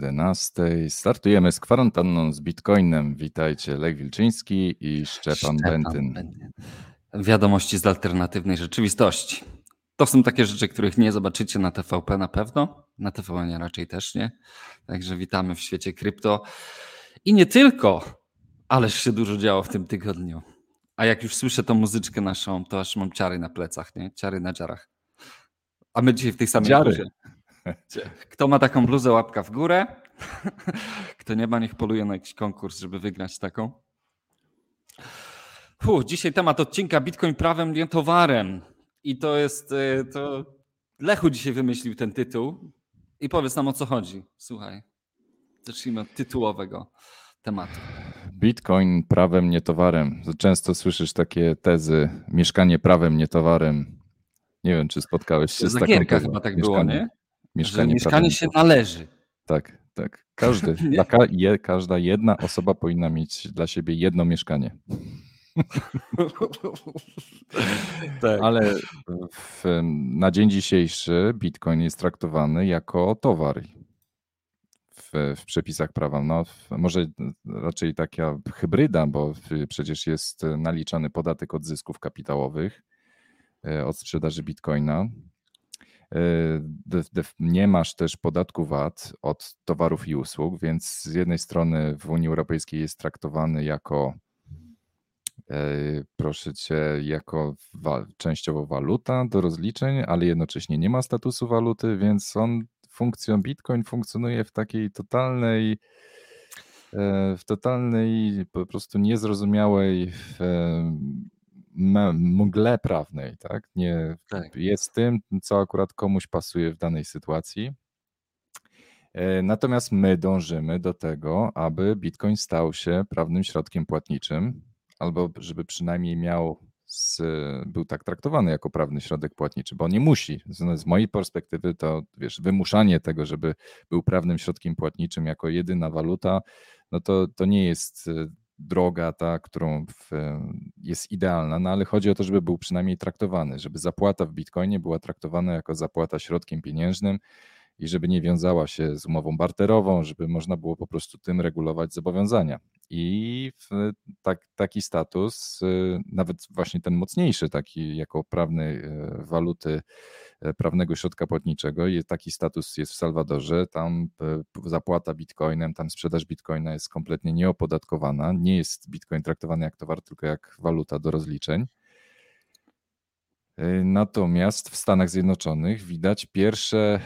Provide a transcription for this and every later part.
Punktualnie o 11 startujemy z kwarantanną z Bitcoinem. Witajcie, Lech Wilczyński i Szczepan, Szczepan Bentyn. Bentyn. Wiadomości z alternatywnej rzeczywistości. To są takie rzeczy, których nie zobaczycie na TVP na pewno, na TVN raczej też nie. Także witamy w świecie krypto. I nie tylko, ależ się dużo działo w tym tygodniu. A jak już słyszę tą muzyczkę naszą, to aż mam ciary na plecach, nie? Ciary na dziarach. A my dzisiaj w tej samej Dziary. Kto ma taką bluzę, łapka w górę. Kto nie ma, niech poluje na jakiś konkurs, żeby wygrać taką. Fuh, dzisiaj temat odcinka Bitcoin prawem, nie towarem. I to jest, e, to Lechu dzisiaj wymyślił ten tytuł. I powiedz nam o co chodzi. Słuchaj, zacznijmy od tytułowego tematu. Bitcoin prawem, nie towarem. Często słyszysz takie tezy, mieszkanie prawem, nie towarem. Nie wiem, czy spotkałeś się z taką tezą. chyba tak mieszkanie, było, nie? Mieszkanie, mieszkanie się należy. Tak, tak. Każdy, taka, je, każda jedna osoba powinna mieć dla siebie jedno mieszkanie. tak. Ale w, na dzień dzisiejszy Bitcoin jest traktowany jako towar w, w przepisach prawa. No, może raczej taka hybryda, bo przecież jest naliczany podatek od zysków kapitałowych e, od sprzedaży Bitcoina. E, nie masz też podatku VAT od towarów i usług, więc z jednej strony w Unii Europejskiej jest traktowany jako e, proszę cię, jako wa częściowo waluta do rozliczeń, ale jednocześnie nie ma statusu waluty, więc on funkcją Bitcoin funkcjonuje w takiej totalnej e, w totalnej po prostu niezrozumiałej mgle prawnej, tak? Nie tak. jest tym, co akurat komuś pasuje w danej sytuacji. E, natomiast my dążymy do tego, aby Bitcoin stał się prawnym środkiem płatniczym, albo żeby przynajmniej miał z, był tak traktowany jako prawny środek płatniczy, bo nie musi. Z, z, mojej perspektywy to wiesz, wymuszanie tego, żeby był prawnym środkiem płatniczym jako jedyna waluta, no to, to nie jest droga ta, którą w, jest idealna, no ale chodzi o to, żeby był przynajmniej traktowany, żeby zapłata w Bitcoinie była traktowana jako zapłata środkiem pieniężnym i żeby nie wiązała się z umową barterową, żeby można było po prostu tym regulować zobowiązania. I tak, taki status, nawet właśnie ten mocniejszy, taki jako prawnej e, waluty, E, prawnego środka płatniczego i taki status jest w Salwadorze. Tam e, zapłata bitcoinem, tam sprzedaż bitcoina jest kompletnie nieopodatkowana. Nie jest bitcoin traktowany jak towar, tylko jak waluta do rozliczeń. E, natomiast w Stanach Zjednoczonych widać pierwsze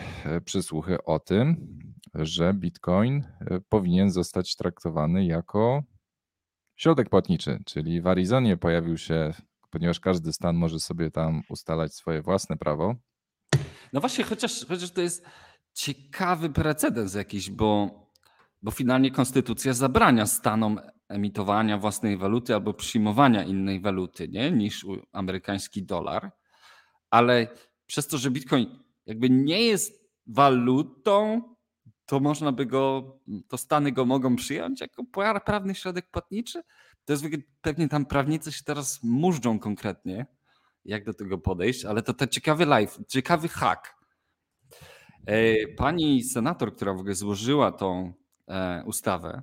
przysłuchy o tym, że bitcoin powinien zostać traktowany jako środek płatniczy, czyli w Arizonie pojawił się, ponieważ każdy stan może sobie tam ustalać swoje własne prawo, no właśnie, chociaż, chociaż to jest ciekawy precedens jakiś, bo, bo finalnie konstytucja zabrania stanom emitowania własnej waluty albo przyjmowania innej waluty nie? niż amerykański dolar, ale przez to, że Bitcoin jakby nie jest walutą, to można by go, to Stany go mogą przyjąć jako prawny środek płatniczy. To jest pewnie tam prawnicy się teraz mużdżą konkretnie, jak do tego podejść, ale to ten ciekawy live, ciekawy hack. E, pani senator, która w ogóle złożyła tą e, ustawę,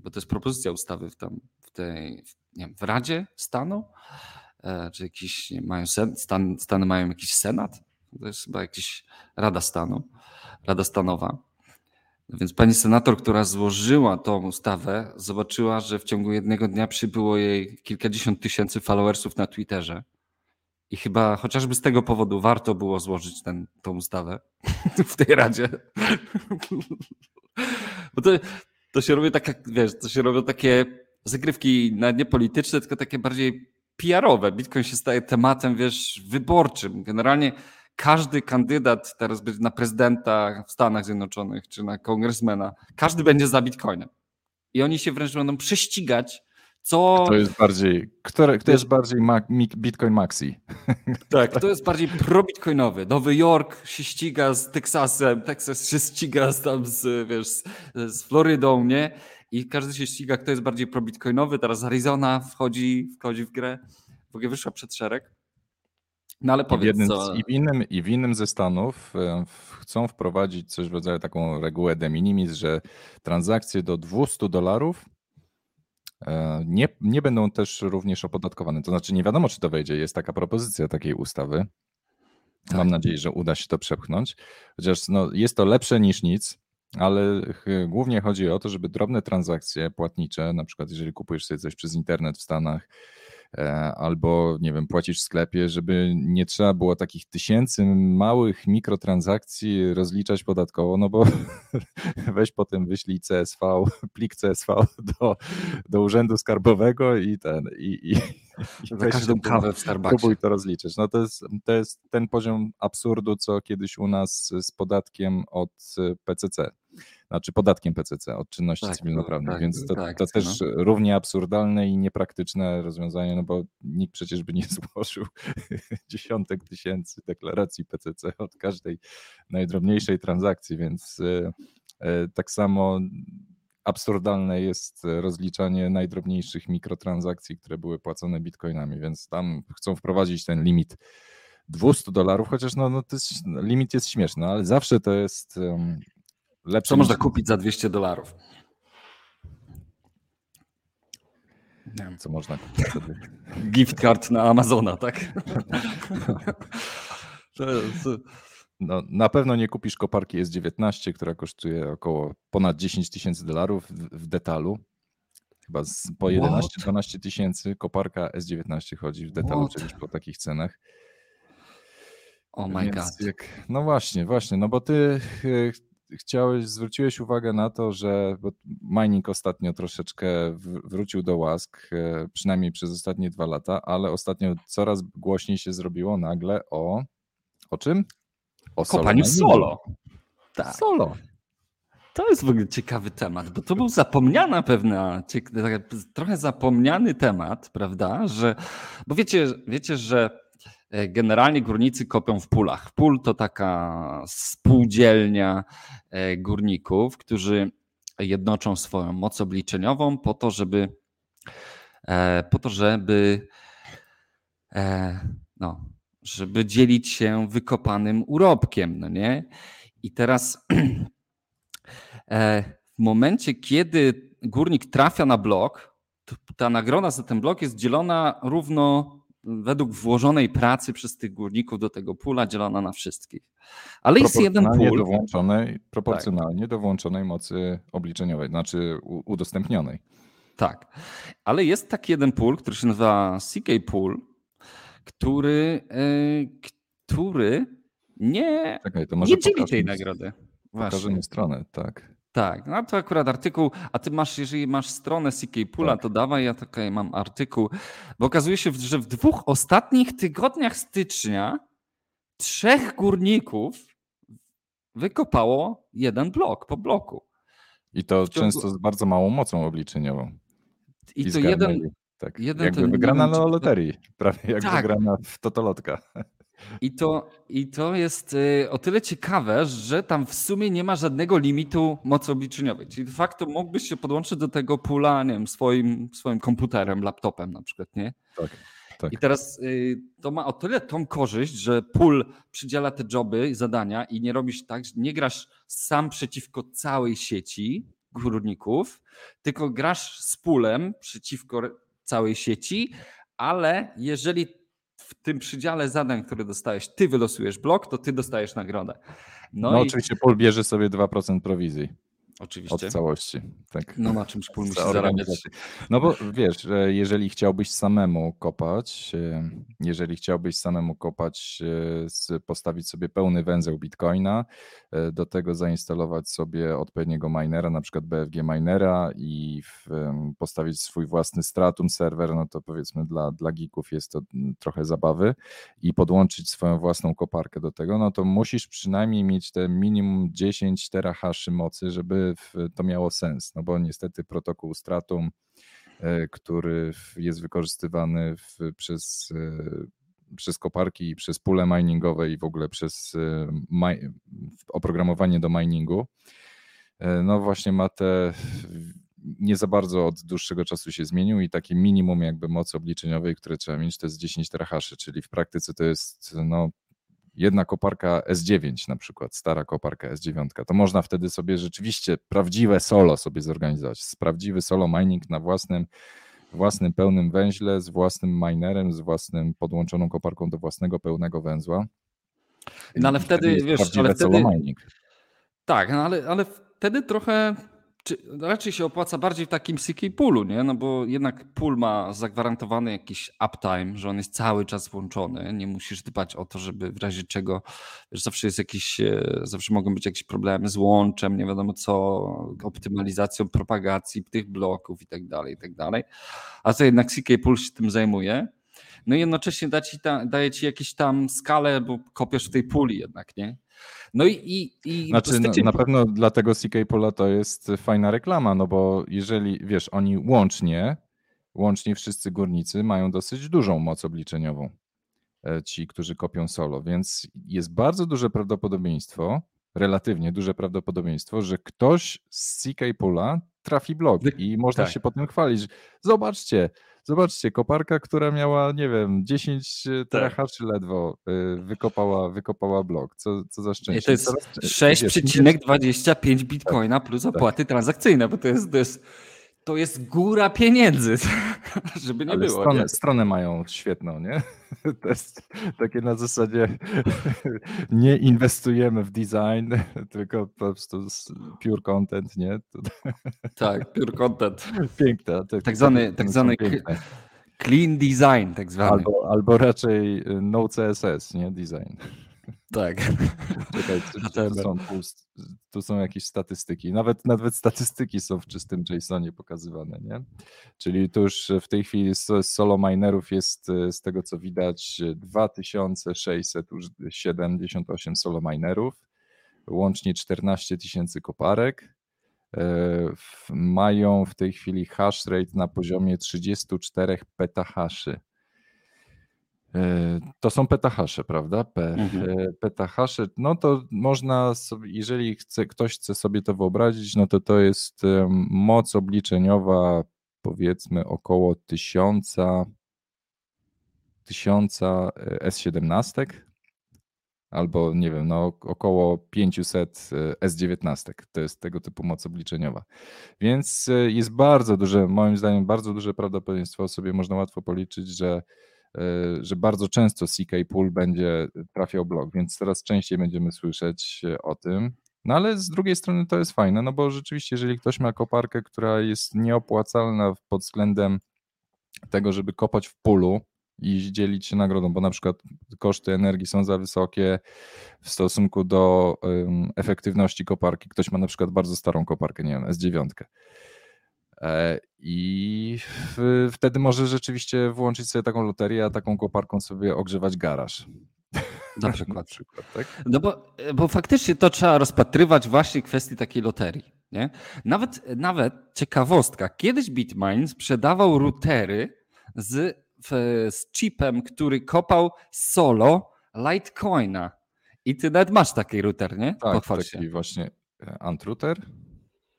bo to jest propozycja ustawy w, tam, w tej, nie wiem, w Radzie Stanu, e, czy jakiś, nie, mają sen, stan, Stany mają jakiś senat, to jest chyba jakiś Rada Stanu, Rada Stanowa. Więc pani senator, która złożyła tą ustawę, zobaczyła, że w ciągu jednego dnia przybyło jej kilkadziesiąt tysięcy followersów na Twitterze. I chyba chociażby z tego powodu warto było złożyć ten, tą ustawę w tej radzie. Bo to, to się robi tak, wiesz, to się robią takie zagrywki nawet nie polityczne, tylko takie bardziej PR-owe. Bitcoin się staje tematem, wiesz, wyborczym. Generalnie każdy kandydat teraz będzie na prezydenta w Stanach Zjednoczonych czy na kongresmena, każdy będzie za Bitcoinem. I oni się wręcz będą prześcigać co... Kto jest bardziej, kto, kto jest bardziej ma, Bitcoin Maxi? Tak, kto jest bardziej pro-bitcoinowy? Nowy Jork się ściga z Teksasem, Teksas się ściga z, tam z, wiesz, z, Florydą, nie? I każdy się ściga, kto jest bardziej pro-bitcoinowy. Teraz Arizona wchodzi, wchodzi w grę. W ogóle wyszła przed szereg. No ale powiedz, I w, jednym, co... i, w innym, I w innym ze stanów chcą wprowadzić coś w rodzaju taką regułę de minimis, że transakcje do 200 dolarów nie, nie będą też również opodatkowane. To znaczy nie wiadomo, czy to wejdzie. Jest taka propozycja takiej ustawy. Tak. Mam nadzieję, że uda się to przepchnąć. Chociaż no, jest to lepsze niż nic, ale głównie chodzi o to, żeby drobne transakcje płatnicze, na przykład jeżeli kupujesz sobie coś przez internet w Stanach, E, albo nie wiem, płacisz w sklepie, żeby nie trzeba było takich tysięcy małych mikrotransakcji rozliczać podatkowo, no bo weź potem wyślij CSV, plik CSV do, do urzędu skarbowego i ten i, i, i za każdą kawę w Starbucksie. Próbuj to rozliczyć. No to jest, to jest ten poziom absurdu, co kiedyś u nas z podatkiem od PCC znaczy podatkiem PCC od czynności tak, cywilnoprawnych, tak, więc to, tak, to też no. równie absurdalne i niepraktyczne rozwiązanie, no bo nikt przecież by nie złożył dziesiątek tysięcy deklaracji PCC od każdej najdrobniejszej transakcji, więc e, e, tak samo absurdalne jest rozliczanie najdrobniejszych mikrotransakcji, które były płacone bitcoinami, więc tam chcą wprowadzić ten limit 200 dolarów, chociaż no, no jest, limit jest śmieszny, ale zawsze to jest Lepsze Co można kupić za 200 dolarów? Co można kupić wtedy? Gift card na Amazona, tak? No, na pewno nie kupisz koparki S19, która kosztuje około ponad 10 tysięcy dolarów w, detalu. Chyba po 11-12 tysięcy koparka S19 chodzi w detalu, czyli po takich cenach. Oh my Więc god. Jak, no właśnie, właśnie, no bo ty chciałeś, zwróciłeś uwagę na to, że mining ostatnio troszeczkę wrócił do łask, e, przynajmniej przez ostatnie dwa lata, ale ostatnio coraz głośniej się zrobiło nagle o. O czym? O kopaniu solo. Tak. Solo. To jest w ogóle ciekawy temat, bo to był zapomniana pewna, trochę zapomniany temat, prawda? Że, bo wiecie, wiecie, że generalnie górnicy kopią w pulach. Pól to taka spółdzielnia e, górników, którzy jednoczą swoją moc obliczeniową po to, żeby e, po to, żeby no, żeby dzielić się wykopanym urobkiem, no nie? I teraz w momencie, kiedy górnik trafia na blok, ta nagroda za ten blok jest dzielona równo według włożonej pracy przez tych górników do tego pula dzielona na wszystkich. Ale jest jeden pól. Do włączonej, proporcjonalnie tak. do włączonej mocy obliczeniowej, znaczy udostępnionej. Tak, ale jest taki jeden pól, który się nazywa CK Pool, który, yy, który nie, Czekaj, nie dzieli tej nagrody. Pokażemy stronę, tak. Tak, no to akurat artykuł, a ty masz, jeżeli masz stronę CK Pula, tak. to dawaj, ja tutaj mam artykuł, bo okazuje się, że w dwóch ostatnich tygodniach stycznia trzech górników wykopało jeden blok po bloku. I to ciągu... często z bardzo małą mocą obliczeniową. I, I to jeden, tak. jeden Jakby wygrana na loterii, prawie jak tak. wygrana w totolotka. I to, I to jest y, o tyle ciekawe, że tam w sumie nie ma żadnego limitu mocy obliczeniowej. Czyli de facto mógłbyś się podłączyć do tego pula, nie wiem, swoim, swoim komputerem, laptopem na przykład, nie? Tak. Tak. I teraz y, to ma o tyle tą korzyść, że pool przydziela te joby i zadania i nie robisz tak, że nie grasz sam przeciwko całej sieci górników, tylko grasz z poolem przeciwko całej sieci, ale jeżeli w tym przydziale zadań, które dostajesz, ty wylosujesz blok, to ty dostajesz nagrodę. No, no i... oczywiście Paul bierze sobie 2% prowizji. Oczywiście. Od całości. Tak. No na czymś Paul musi zarabiać. No bo wiesz, jeżeli chciałbyś samemu kopać, e, jeżeli chciałbyś samemu kopać, e, postawić sobie pełny węzeł Bitcoina, e, do tego zainstalować sobie odpowiedniego minera, na przykład BFG minera i postawić swój własny Stratum serwer, no to powiedzmy dla, dla geeków jest to trochę zabawy i podłączyć swoją własną koparkę do tego, no to musisz przynajmniej mieć te minimum 10 terahaszy mocy, żeby to miało sens, no bo niestety protokół Stratum, e, który jest wykorzystywany w, przez, e, przez koparki i przez pule miningowe i w ogóle przez e, oprogramowanie do miningu, no właśnie ma te nie za bardzo od dłuższego czasu się zmienił i takie minimum jakby mocy obliczeniowej, które trzeba mieć, to jest 10 terahaszy, czyli w praktyce to jest no, jedna koparka S9 na przykład, stara koparka S9, to można wtedy sobie rzeczywiście prawdziwe solo sobie zorganizować, prawdziwy solo mining na własnym własnym pełnym węźle, z własnym minerem, z własnym podłączoną koparką do własnego pełnego węzła. No ale wtedy, wtedy wiesz, ale wtedy, tak, no ale, ale wtedy trochę czy raczej się opłaca bardziej w takim CK poolu, nie? No bo jednak pool ma zagwarantowany jakiś uptime, że on jest cały czas włączony. Nie musisz dbać o to, żeby w razie czego, zawsze jest jakiś, e, zawsze mogą być jakieś problemy z łączem, nie wiadomo co, optymalizacją propagacji tych bloków i tak dalej, i tak dalej. A co jednak CK pool się tym zajmuje. No i jednocześnie da ci ta, daje ci jakieś tam skalę, bo kopiesz w tej puli jednak, nie? No i, i, i znaczy, na, na pewno dla tego CK Pola to jest fajna reklama, no bo jeżeli wiesz, oni łącznie, łącznie wszyscy górnicy mają dosyć dużą moc obliczeniową, e, ci, którzy kopią solo, więc jest bardzo duże prawdopodobieństwo, relatywnie duże prawdopodobieństwo, że ktoś z CK Pola trafi blok i można tak. się potem chwalić. Zobaczcie, Zobaczcie, koparka, która miała, nie wiem, 10 e, tak. terahaszy ledwo, e, wykopała, wykopała blok. Co, co za szczęście. I to jest 6,25 bitcoina plus tak. opłaty tak. transakcyjne, bo to jest, to jest to jest góra pieniędzy, żeby nie Ale było. Stronę, nie? stronę mają świetną, nie? To jest takie na zasadzie nie inwestujemy w design, tylko po prostu pure content, nie? Tak, pure content. Piękne. Tak, tak zwany, tak zwany clean design, tak zwany. Albo, albo raczej y, no CSS, nie? Design. Tak. Czekaj, tu, są, tu są jakieś statystyki. Nawet, nawet statystyki są w czystym JSONie pokazywane, nie? Czyli tu już w tej chwili solo minerów jest z tego co widać 2678 solo minerów, łącznie 14 tysięcy koparek. E, mają w tej chwili hash rate na poziomie 34 petahaszy. E, to są petahasze, prawda? Mhm. E, petahasze, no to można sobie, jeżeli chce, ktoś chce sobie to wyobrazić, no to to jest moc obliczeniowa powiedzmy około 1000 tysiąca e, S17 albo nie wiem, no około 500 S19. To jest tego typu moc obliczeniowa. Więc jest bardzo duże, moim zdaniem, bardzo duże prawdopodobieństwo sobie można łatwo policzyć, że że bardzo często CK Pool będzie trafiał blok, więc coraz częściej będziemy słyszeć o tym. No ale z drugiej strony to jest fajne, no bo rzeczywiście, jeżeli ktoś ma koparkę, która jest nieopłacalna pod względem tego, żeby kopać w pulu i dzielić się nagrodą, bo na przykład koszty energii są za wysokie w stosunku do um, efektywności koparki. Ktoś ma na przykład bardzo starą koparkę, nie wiem, S9 E, I wtedy może rzeczywiście włączyć sobie taką loterię, a taką koparką sobie ogrzewać garaż. Na przykład. Na przykład tak? No bo, bo faktycznie to trzeba rozpatrywać właśnie kwestii takiej loterii. Nie? Nawet, nawet ciekawostka. Kiedyś Bitmain sprzedawał routery z, z chipem, który kopał solo Litecoina. I ty nawet masz taki router, nie? Tak, taki właśnie e, Antrouter.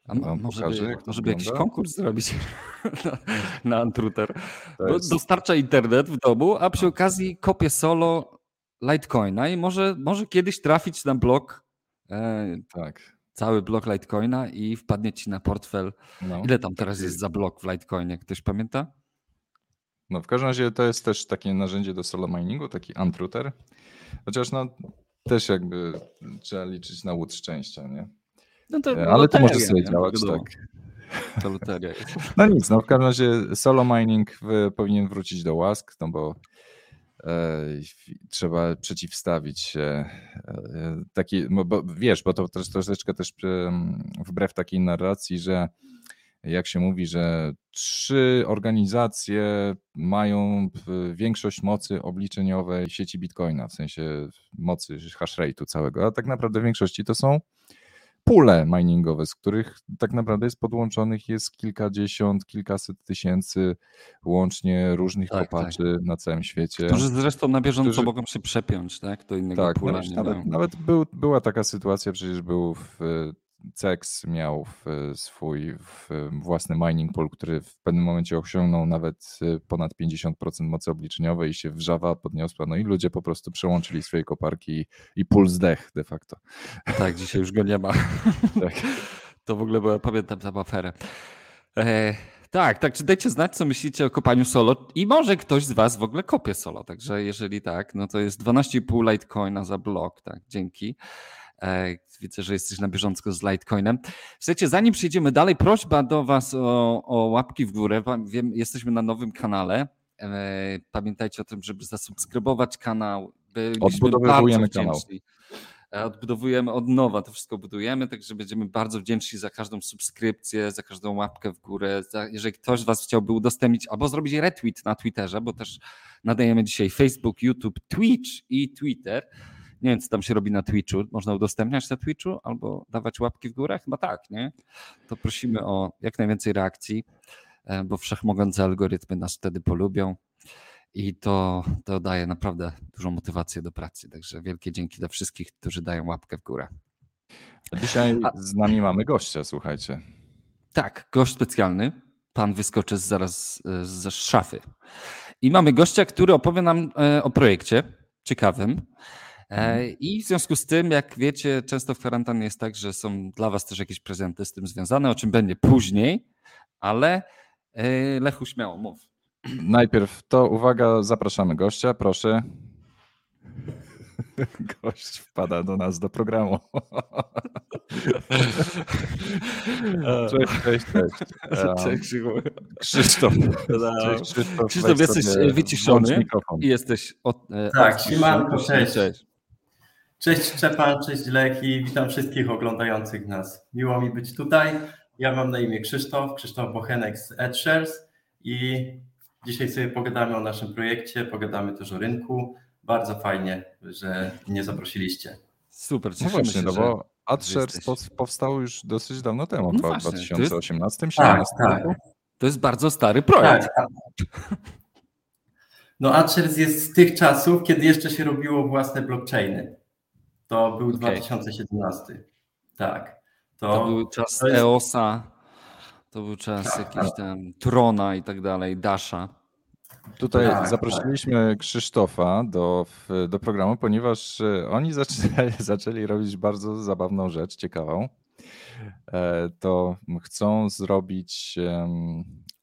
A może, pokażę, by, może by jakiś konkurs zrobić na, na Antruter. Jest... Dostarcza internet w domu, a przy okazji kopie solo Litecoina i może, może kiedyś trafić na blok. E, tak. Cały blok Litecoina i wpadnie ci na portfel. No. Ile tam teraz jest za blok w Litecoinie? Ktoś pamięta? No w każdym razie to jest też takie narzędzie do solo miningu, taki Antruter. Chociaż no też jakby trzeba liczyć na łód szczęścia, nie? No to e, Ale to może sobie działać, tak. To loteria No nic, no w każdym razie solo mining powinien wrócić do łask, no bo e, trzeba przeciwstawić się e, taki, bo wiesz, bo to też troszeczkę też wbrew takiej narracji, że jak się mówi, że trzy organizacje mają większość mocy obliczeniowej sieci Bitcoina, w sensie mocy hash rate'u całego, a tak naprawdę w większości to są pule miningowe, z których tak naprawdę jest podłączonych jest kilkadziesiąt, kilkaset tysięcy łącznie różnych tak, kopaczy tak. na całym świecie. Którzy zresztą na bieżąco którzy... mogą się przepiąć tak, do innego tak, pula. Nawet, nawet, nawet był, była taka sytuacja, przecież był w CEX miał swój własny mining pool, który w pewnym momencie osiągnął nawet ponad 50% mocy obliczeniowej i się wrzawa podniosła, no i ludzie po prostu przełączyli swoje koparki i pool zdech de facto. Tak, dzisiaj już go nie ma. tak. To w ogóle była, pamiętam tę aferę. E, tak, tak, czy dajcie znać, co myślicie o kopaniu solo i może ktoś z was w ogóle kopie solo, także jeżeli tak, no to jest 12,5 Litecoina za blok, tak, dzięki. E, widzę, że jesteś na bieżąco z Litecoinem. Słuchajcie, zanim przejdziemy dalej, prośba do was o, o łapki w górę. Wiem, jesteśmy na nowym kanale. E, pamiętajcie o tym, żeby zasubskrybować kanał. Byliśmy Odbudowujemy kanał. E, odbudowujemy od nowa, to wszystko budujemy, także będziemy bardzo wdzięczni za każdą subskrypcję, za każdą łapkę w górę. Za, jeżeli ktoś z Was chciałby udostępnić albo zrobić retweet na Twitterze, bo też nadajemy dzisiaj Facebook, YouTube, Twitch i Twitter. Nie wiem, co tam się robi na Twitchu. Można udostępniać na Twitchu albo dawać łapki w górę? Chyba tak, nie? To prosimy o jak najwięcej reakcji, e, bo wszechmogące algorytmy nas wtedy polubią. I to, to daje naprawdę dużą motywację do pracy. Także wielkie dzięki dla wszystkich, którzy dają łapkę w górę. Dzisiaj z nami mamy gościa, słuchajcie. Tak, gość specjalny. Pan wyskoczy zaraz z szafy. I mamy gościa, który opowie nam e, o projekcie ciekawym. E. I w związku z tym, jak wiecie, często w kwarantannie jest tak, że są dla Was też jakieś prezenty z tym związane, o czym będzie później, ale e, Lechu śmiało, mów. Najpierw to uwaga, zapraszamy gościa, proszę. Gość wpada do nas do programu. Cześć, cześć, cześć. Cześć, Krzysztof. Cześć, Krzysztof. Krzysztof, jesteś wyciszony i jesteś od, e, Tak, siemanko, cześć. cześć. Cześć Szczepan, cześć Leki, witam wszystkich oglądających nas. Miło mi być tutaj. Ja mam na imię Krzysztof, Krzysztof Bochenek z AdShares i Dzisiaj sobie pogadamy o naszym projekcie, pogadamy też o rynku. Bardzo fajnie, że mnie zaprosiliście. Super, no właśnie, się, no bo AdShares powstał już dosyć dawno temu, no w 2018 2017 tak, tak. To jest bardzo stary projekt. Tak, tak. No AdShares jest z tych czasów, kiedy jeszcze się robiło własne blockchainy. To był okay. 2017. Tak. To, to był czas to jest... EOSa. To był czas tak, jakiś tak. tam Trona i tak dalej, Dasha. Tutaj tak, zaprosiliśmy Krzysztofa do, do programu, ponieważ e, oni zaczęli, zaczęli robić bardzo zabawną rzecz, ciekawą. E, to chcą zrobić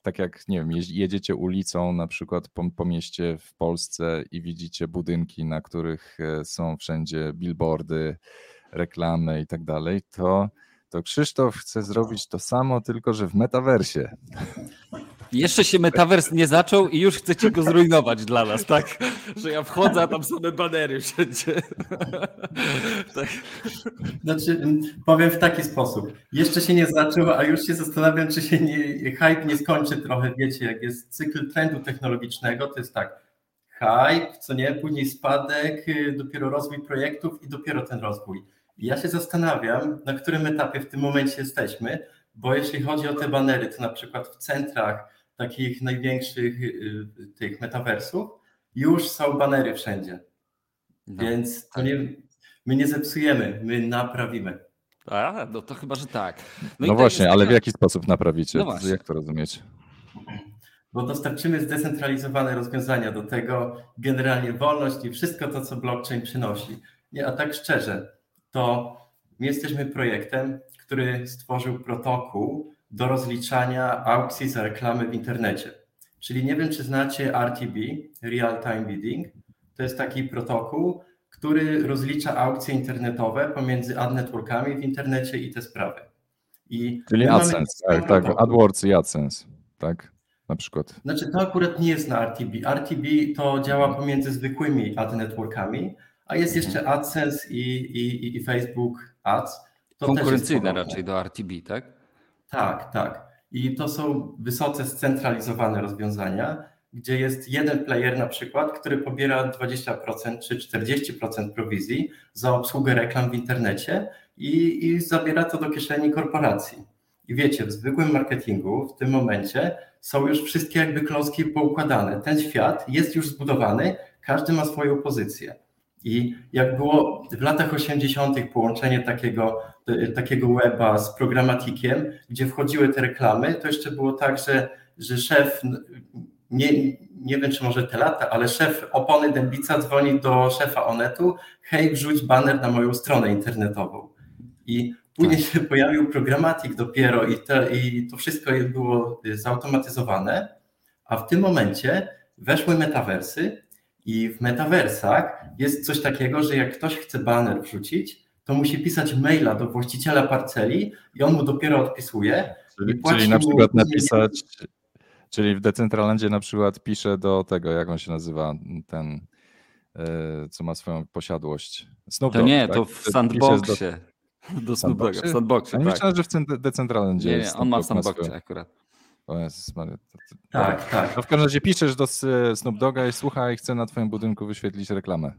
tak jak, nie wiem, jedziecie ulicą na przykład po, po, mieście w Polsce i widzicie budynki, na których e, są wszędzie billboardy, reklamy i tak dalej, to to Krzysztof chce zrobić to samo, tylko że w metaversie. Jeszcze się metavers nie zaczął i już chcecie go zrujnować dla nas, tak? Że ja wchodzę, a tam same banery wszędzie. tak. Znaczy, powiem w taki sposób. Jeszcze się nie zaczął, a już się zastanawiam, czy się nie, hype nie skończy trochę. Wiecie, jak jest cykl trendu technologicznego, to jest tak, hype, co nie, później spadek, y, dopiero rozwój projektów i dopiero ten rozwój ja się zastanawiam, na którym etapie w tym momencie jesteśmy, bo jeśli chodzi o te banery, to na przykład w centrach takich największych y, tych metaversów już są banery wszędzie. No, Więc to tak. nie, my nie zepsujemy, my naprawimy. A, no to chyba, że tak. No, no właśnie, ale w jaki sposób naprawicie? No Jak to rozumieć? Bo dostarczymy zdecentralizowane rozwiązania do tego, generalnie wolność i wszystko to, co blockchain przynosi. Nie, a tak szczerze, to my jesteśmy projektem, który stworzył protokół do rozliczania aukcji za reklamy w internecie. Czyli nie wiem, czy znacie RTB, Real Time Bidding. To jest taki protokół, który rozlicza aukcje internetowe pomiędzy ad networkami w internecie i te sprawy. I Czyli AdSense, tak, tak, AdWords i AdSense, tak? Na przykład. Znaczy to akurat nie jest na RTB. RTB to działa pomiędzy zwykłymi ad networkami, a jest jeszcze AdSense i, i, i Facebook Ads. To Konkurencyjne raczej do RTB, tak? Tak, tak. I to są wysoce scentralizowane rozwiązania, gdzie jest jeden player na przykład, który pobiera 20% czy 40% prowizji za obsługę reklam w internecie i, i zabiera to do kieszeni korporacji. I wiecie, w zwykłym marketingu w tym momencie są już wszystkie jakby klocki poukładane. Ten świat jest już zbudowany, każdy ma swoją pozycję. I jak było w latach 80. połączenie takiego, takiego weba z programatikiem, gdzie wchodziły te reklamy, to jeszcze było tak, że, że szef, nie, nie wiem czy może te lata, ale szef opony Dębica dzwoni do szefa Onetu, hej, wrzuć baner na moją stronę internetową. I później tak. się pojawił programatik dopiero i to, i to wszystko było zautomatyzowane, a w tym momencie weszły metaversy i w metaversach jest coś takiego, że jak ktoś chce banner wrzucić, to musi pisać maila do właściciela parceli i on mu dopiero odpisuje. Czyli, czyli na przykład napisać, czyli w Decentralandzie na przykład pisze do tego, jak on się nazywa, ten, e, co ma swoją posiadłość. Snoop Dogg, to nie, tak? to w sandboxie. Do, do Snoop Dogga, w sandboxie, tak. Myślałem, że w Decentralandzie Nie, nie, on ma w sandboxie akurat. Tak, tak. No w każdym razie piszesz do Snoop Dogga i słuchaj, chcę na twoim budynku wyświetlić reklamę.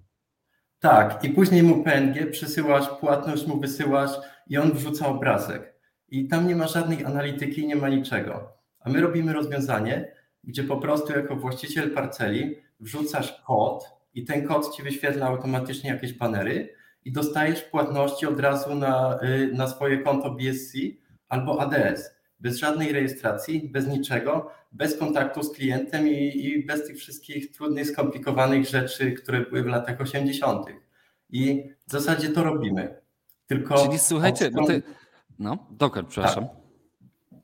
Tak, i później mu PNG przesyłasz, płatność mu wysyłasz i on wrzuca obrazek. I tam nie ma żadnej analityki, nie ma niczego. A my robimy rozwiązanie, gdzie po prostu jako właściciel parceli wrzucasz kod i ten kod ci wyświetla automatycznie jakieś banery i dostajesz płatności od razu na, y, na swoje konto BSC albo ADS bez żadnej rejestracji, bez niczego, bez kontaktu z klientem i, i, bez tych wszystkich trudnych, skomplikowanych rzeczy, które były w latach 80. I w zasadzie to robimy. Tylko Czyli słuchajcie, strony... ty... no, dokąd, przepraszam. Tak,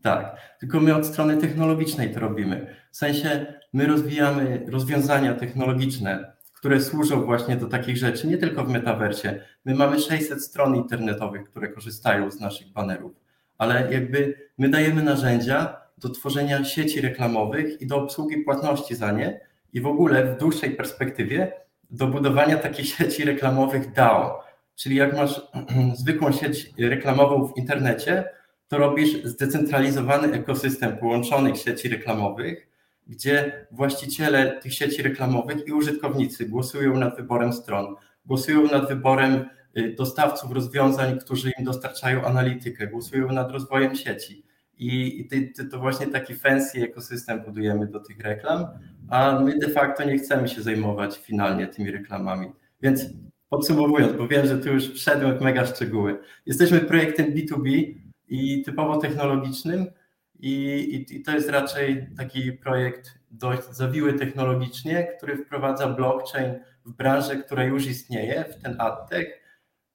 tak, tylko my od strony technologicznej to robimy. W sensie my rozwijamy rozwiązania technologiczne, które służą właśnie do takich rzeczy, nie tylko w metaversie. My mamy 600 stron internetowych, które korzystają z naszych banerów ale jakby my dajemy narzędzia do tworzenia sieci reklamowych i do obsługi płatności za nie i w ogóle w dłuższej perspektywie do budowania takiej sieci reklamowych DAO. Czyli jak masz zwykłą sieć reklamową w internecie, to robisz zdecentralizowany ekosystem połączonych sieci reklamowych, gdzie właściciele tych sieci reklamowych i użytkownicy głosują nad wyborem stron, głosują nad wyborem dostawców rozwiązań, którzy im dostarczają analitykę, głosują nad rozwojem sieci. I, i to właśnie taki fancy ekosystem budujemy do tych reklam, a my de facto nie chcemy się zajmować finalnie tymi reklamami. Więc podsumowując, bo wiem, że tu już wszedłem w mega szczegóły. Jesteśmy projektem B2B i typowo technologicznym i, i, i to jest raczej taki projekt dość zawiły technologicznie, który wprowadza blockchain w branżę, która już istnieje, w ten adtech,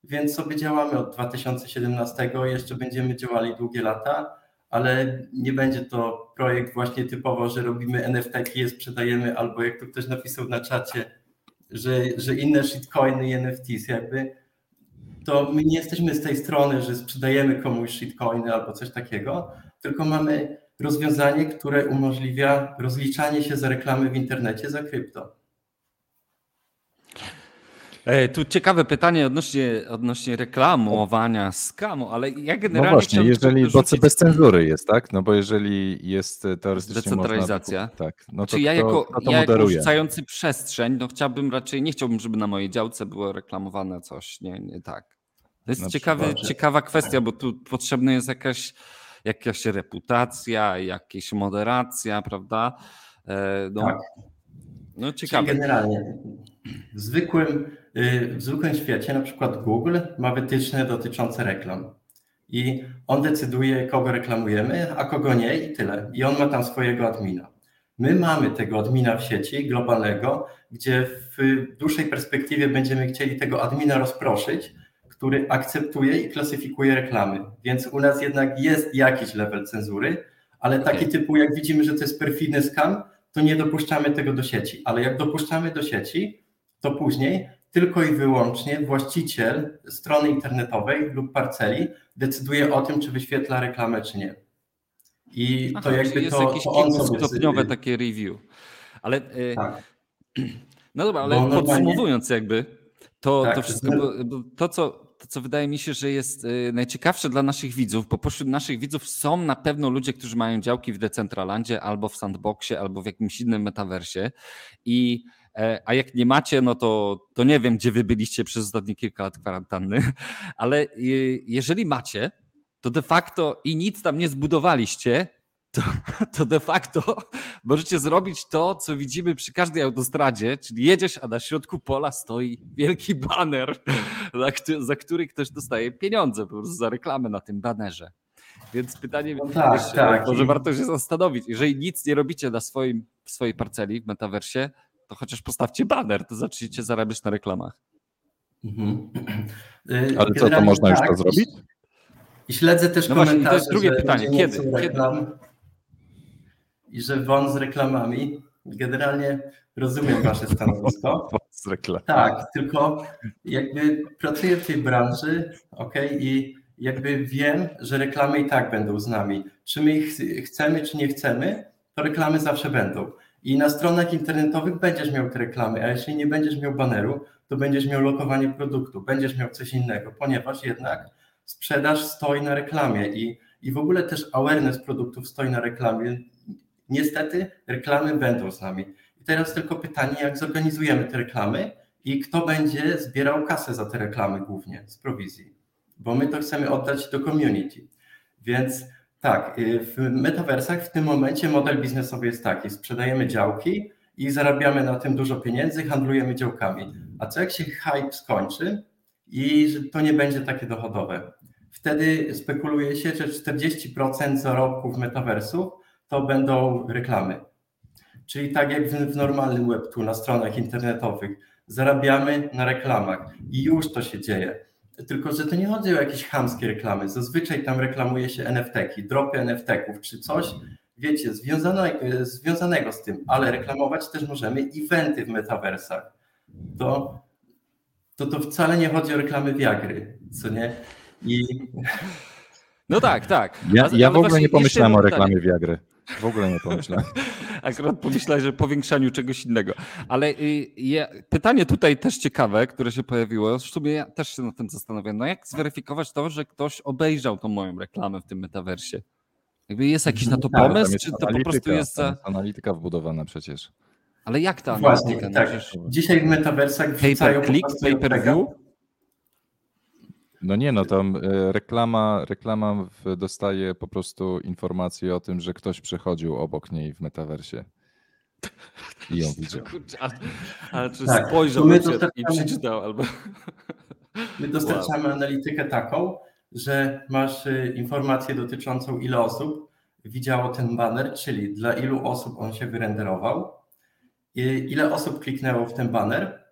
więc sobie działamy od 2017, jeszcze będziemy działali długie lata, ale nie będzie to projekt właśnie typowo, że robimy NFT je sprzedajemy, albo jak to ktoś napisał na czacie, że, że inne shitcoiny i NFTs jakby, to my nie jesteśmy z tej strony, że sprzedajemy komuś shitcoiny albo coś takiego, tylko mamy rozwiązanie, które umożliwia rozliczanie się za reklamy w internecie za krypto. E, tu ciekawe pytanie odnośnie, odnośnie reklamowania skamu, ale ja generalnie. No właśnie, jeżeli, bo bez cenzury jest, tak? No bo jeżeli jest teoretycznie. Decentralizacja. Można, tak. No to, Czy ja jako, to, to ja jako rzucający przestrzeń, no chciałbym raczej, nie chciałbym, żeby na mojej działce było reklamowane coś. Nie, nie tak. To jest ciekawy, ciekawa kwestia, bo tu potrzebna jest jakaś, jakaś reputacja, jakaś moderacja, prawda? E, no, tak. no ciekawe. Czyli generalnie w zwykłym w zwykłym świecie, na przykład Google ma wytyczne dotyczące reklam i on decyduje, kogo reklamujemy, a kogo nie i tyle. I on ma tam swojego admina. My mamy tego admina w sieci globalnego, gdzie w dłuższej perspektywie będziemy chcieli tego admina rozproszyć, który akceptuje i klasyfikuje reklamy. Więc u nas jednak jest jakiś level cenzury, ale taki typu, jak widzimy, że to jest perfidny scam, to nie dopuszczamy tego do sieci. Ale jak dopuszczamy do sieci, to później tylko i wyłącznie właściciel strony internetowej lub parceli decyduje o tym, czy wyświetla reklamę, czy nie. I Aha, to jakby jest to, jakieś to on sobie stopniowe takie review. Ale y, tak. no dobra, ale Bo podsumowując jakby, to, tak, to wszystko, bo, to, co, to co wydaje mi się, że jest y, najciekawsze dla naszych widzów, bo pośród naszych widzów są na pewno ludzie, którzy mają działki w Decentralandzie albo w Sandboxie, albo w jakimś innym metaversie i a jak nie macie, no to, to nie wiem, gdzie wy byliście przez ostatnie kilka lat kwarantanny, ale jeżeli macie, to de facto i nic tam nie zbudowaliście, to, to de facto możecie zrobić to, co widzimy przy każdej autostradzie, czyli jedziesz, a na środku pola stoi wielki baner, za który ktoś dostaje pieniądze po prostu za reklamę na tym banerze. Więc pytanie, no tak, tak. może warto się zastanowić, jeżeli nic nie robicie na swoim, swojej parceli w metaversie, to chociaż postawcie baner, to zaczniecie zarabiać na reklamach. Mhm. Ale co, to można tak, już to zrobić? I śledzę też no komentarze, właśnie, to jest drugie pytanie. Kiedy? Kiedy? I że won z reklamami. Generalnie rozumiem wasze stanowisko. z reklamami. Tak, tylko jakby pracuję w tej branży, ok, i jakby wiem, że reklamy i tak będą z nami. Czy my ich chcemy, czy nie chcemy, to reklamy zawsze będą. I na stronach internetowych będziesz miał te reklamy, a jeśli nie będziesz miał baneru, to będziesz miał lokowanie produktu, będziesz miał coś innego, ponieważ jednak sprzedaż stoi na reklamie i, i w ogóle też awareness produktów stoi na reklamie. Niestety reklamy będą z nami. I teraz tylko pytanie, jak zorganizujemy te reklamy i kto będzie zbierał kasę za te reklamy głównie z prowizji, bo my to chcemy oddać do community. Więc tak, y, w metaversach w tym momencie model biznesowy jest taki: sprzedajemy działki i zarabiamy na tym dużo pieniędzy, handlujemy działkami. A co jak się hype skończy i to nie będzie takie dochodowe? Wtedy spekuluje się, że 40% zarobków metaversów to będą reklamy. Czyli tak jak w, w normalnym webtu, na stronach internetowych, zarabiamy na reklamach i już to się dzieje. Tylko, że to nie chodzi o jakieś chamskie reklamy. Zazwyczaj tam reklamuje się NFT-ki, dropy NFT-ków czy coś, wiecie, związanego, związanego z tym, ale reklamować też możemy eventy w metaversach. To, to, to wcale nie chodzi o reklamy Viagry, co nie? I... No tak, tak. Ja, ja w ogóle nie pomyślałem o reklamie Viagry. W ogóle nie pomyślałem. Akurat pomyślałem, że powiększaniu czegoś innego. Ale y, pytanie tutaj też ciekawe, które się pojawiło. W sumie ja też się nad tym zastanawiam. No jak zweryfikować to, że ktoś obejrzał tą moją reklamę w tym metaversie? Jakby jest jakiś na to tak, pomysł, czy to po prostu jest za... Analityka wbudowana przecież. Ale jak ta analityka? Właśnie, tak. Dzisiaj w metaversach wrzucają... Pay per click, pay per view? No nie, no tam e, reklama, reklama dostaje po prostu informację o tym, że ktoś przechodził obok niej w metaversie. I ją widział. Ale, ale czy tak, spojrzał my i przeczytał albo... My dostarczamy wow. analitykę taką, że masz y, informację dotyczącą ile osób widziało ten banner, czyli dla ilu osób on się wyrenderował, ile osób kliknęło w ten banner.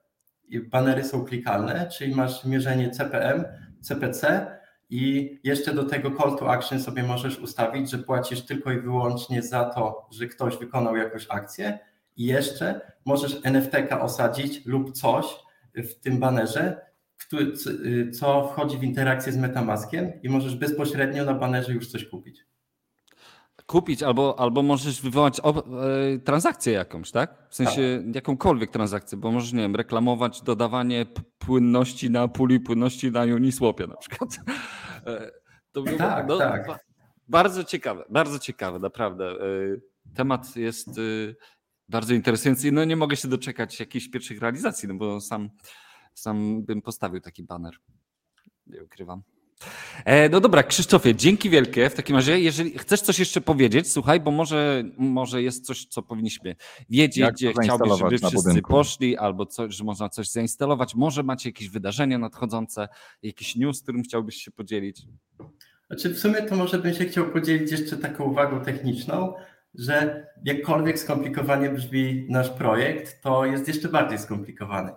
Banery są klikalne, czyli masz mierzenie CPM, CPC i jeszcze do tego call to action sobie możesz ustawić, że płacisz tylko i wyłącznie za to, że ktoś wykonał jakąś akcję i jeszcze możesz NFT-ka osadzić lub coś w tym banerze, co wchodzi w interakcję z Metamaskiem i możesz bezpośrednio na banerze już coś kupić. Kupić albo, albo możesz wywołać e, transakcję jakąś, tak? W sensie tak. jakąkolwiek transakcję, bo możesz, nie wiem, reklamować dodawanie płynności na puli płynności na Uniswapie na przykład. E, to było, tak, no, tak. Bardzo ciekawe, bardzo ciekawe, naprawdę. E, temat jest bardzo interesujący. No nie mogę się doczekać jakichś pierwszych realizacji, no bo sam, sam bym postawił taki banner. Nie ukrywam. E, no dobra, Krzysztofie, dzięki wielkie. W takim razie, jeżeli chcesz coś jeszcze powiedzieć, słuchaj, bo może, może jest coś, co powinniśmy wiedzieć, Jak gdzie chciałbyś, żeby wszyscy budynku. poszli, albo coś, że można coś zainstalować. Może macie jakieś wydarzenia nadchodzące, jakiś news, którym chciałbyś się podzielić? Znaczy w sumie to może bym się chciał podzielić jeszcze taką uwagą techniczną, że jakkolwiek skomplikowanie brzmi nasz projekt, to jest jeszcze bardziej skomplikowany.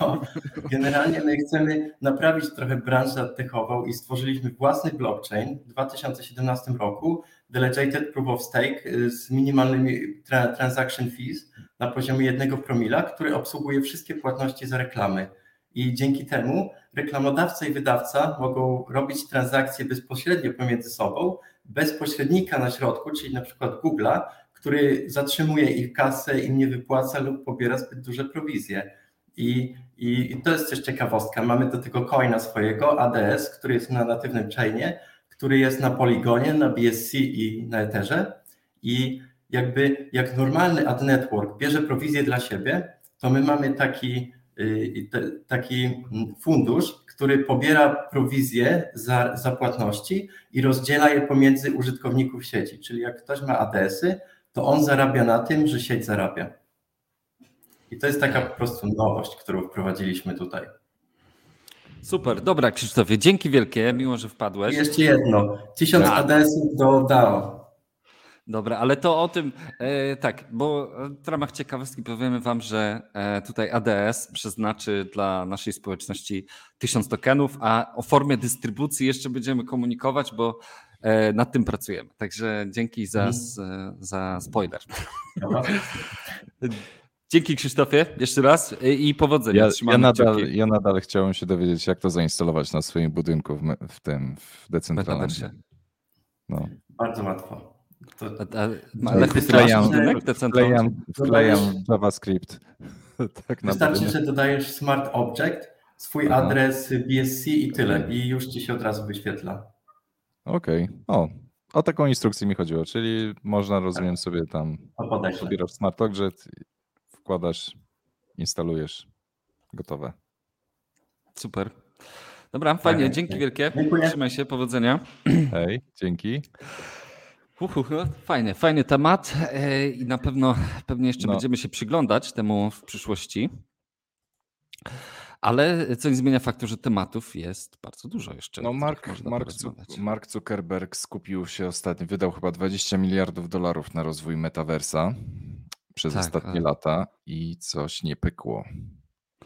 Bo generalnie my chcemy naprawić trochę branżę techową i stworzyliśmy własny blockchain w 2017 roku, Delegated Proof of Stake y, z minimalnymi tra transaction fees na poziomie jednego promila, który obsługuje wszystkie płatności za reklamy. I dzięki temu reklamodawca i wydawca mogą robić transakcje bezpośrednio pomiędzy sobą, bez pośrednika na środku, czyli na przykład Google'a, który zatrzymuje ich kasę, im nie wypłaca lub pobiera zbyt duże prowizje. I, i, I, to jest też ciekawostka. Mamy do tego coina swojego, ADS, który jest na natywnym chainie, który jest na Polygonie, na BSC i na Etherze. I jakby jak normalny ad network bierze prowizję dla siebie, to my mamy taki, y, taki fundusz, który pobiera prowizję za, za płatności i rozdziela je pomiędzy użytkowników sieci. Czyli jak ktoś ma ADS-y, to on zarabia na tym, że sieć zarabia. I to jest taka po prostu nowość, którą wprowadziliśmy tutaj. Super, dobra Krzysztofie, dzięki wielkie, miło, że wpadłeś. I jeszcze jedno, 1000 tak. ADS-ów do DAO. Dobra, ale to o tym, e, tak, bo w ramach ciekawostki powiemy Wam, że e, tutaj ADS przeznaczy dla naszej społeczności 1000 tokenów, a o formie dystrybucji jeszcze będziemy komunikować, bo e, nad tym pracujemy. Także dzięki za, mhm. za spoiler. Dzięki Krzysztofie jeszcze raz i powodzenia. Ja, ja, nadal, ja nadal chciałem się dowiedzieć, jak to zainstalować na swoim budynku w, w tym, w decentralnym. No. Bardzo łatwo. To, a, a, ale wklejam, wklejam, wklejam JavaScript. tak Wystarczy, że dodajesz smart object, swój Aha. adres BSC i tyle. I już ci się od razu wyświetla. Okej. Okay. O, o taką instrukcję mi chodziło, czyli można, rozumiem tak. sobie tam, pobierasz smart object, wkładasz, instalujesz, gotowe. Super. Dobra, fajnie, dzięki wielkie. Dziękuję. Trzymaj się, powodzenia. Hej, dzięki. Uhu, fajny, fajny temat e, i na pewno pewnie jeszcze no. będziemy się przyglądać temu w przyszłości. Ale co nie zmienia faktu, że tematów jest bardzo dużo jeszcze. No Mark, Mark, Mark Zuckerberg skupił się ostatnio, wydał chyba 20 miliardów dolarów na rozwój metaversa przez tak, ostatnie lata i coś nie pykło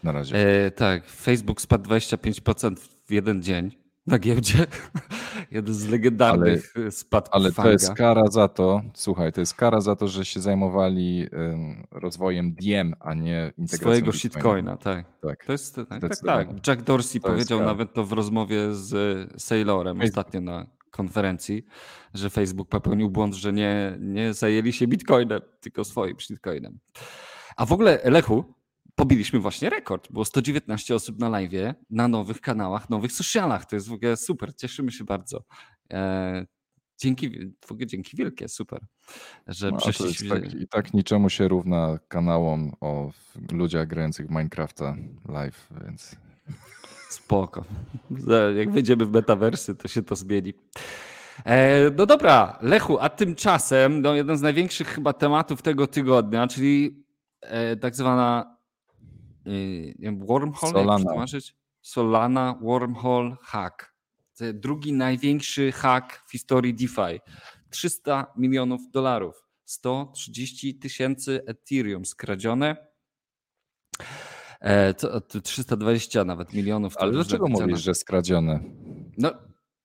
na razie. E, tak, Facebook spadł 25% w jeden dzień na giełdzie. Jeden z legendarnych ale, spadków Ale to jest kara za to, słuchaj, to jest kara za to, że się zajmowali um, rozwojem Diem, a nie integracją Swojego shitcoina, tak. tak. To jest, tak, tak, tak. Jack Dorsey to powiedział nawet to w rozmowie z Saylorem ostatnio na konferencji, że Facebook popełnił błąd, że nie, nie zajęli się bitcoinem, tylko swoim shitcoinem. A w ogóle, Lechu, pobiliśmy właśnie rekord. Było 119 osób na live, na nowych kanałach, nowych socialach. To jest w ogóle super, cieszymy się bardzo. E, dzięki, w ogóle dzięki wielkie, super, że no, przeszliśmy. Tak, I tak niczemu się równa kanałom o ludziach grających w Minecrafta live, więc... Spoko. Jak wejdziemy w metaversy, to się to zmieni. E, no dobra, Lechu, a tymczasem no, jeden z największych chyba tematów tego tygodnia, czyli e, tak zwana wormhole, Solana. Solana Wormhole Hack. To drugi największy hack w historii DeFi. 300 milionów dolarów. 130 tysięcy Ethereum skradzione. E, to, to 320 nawet milionów. Ale dlaczego mówisz, że skradzione? No,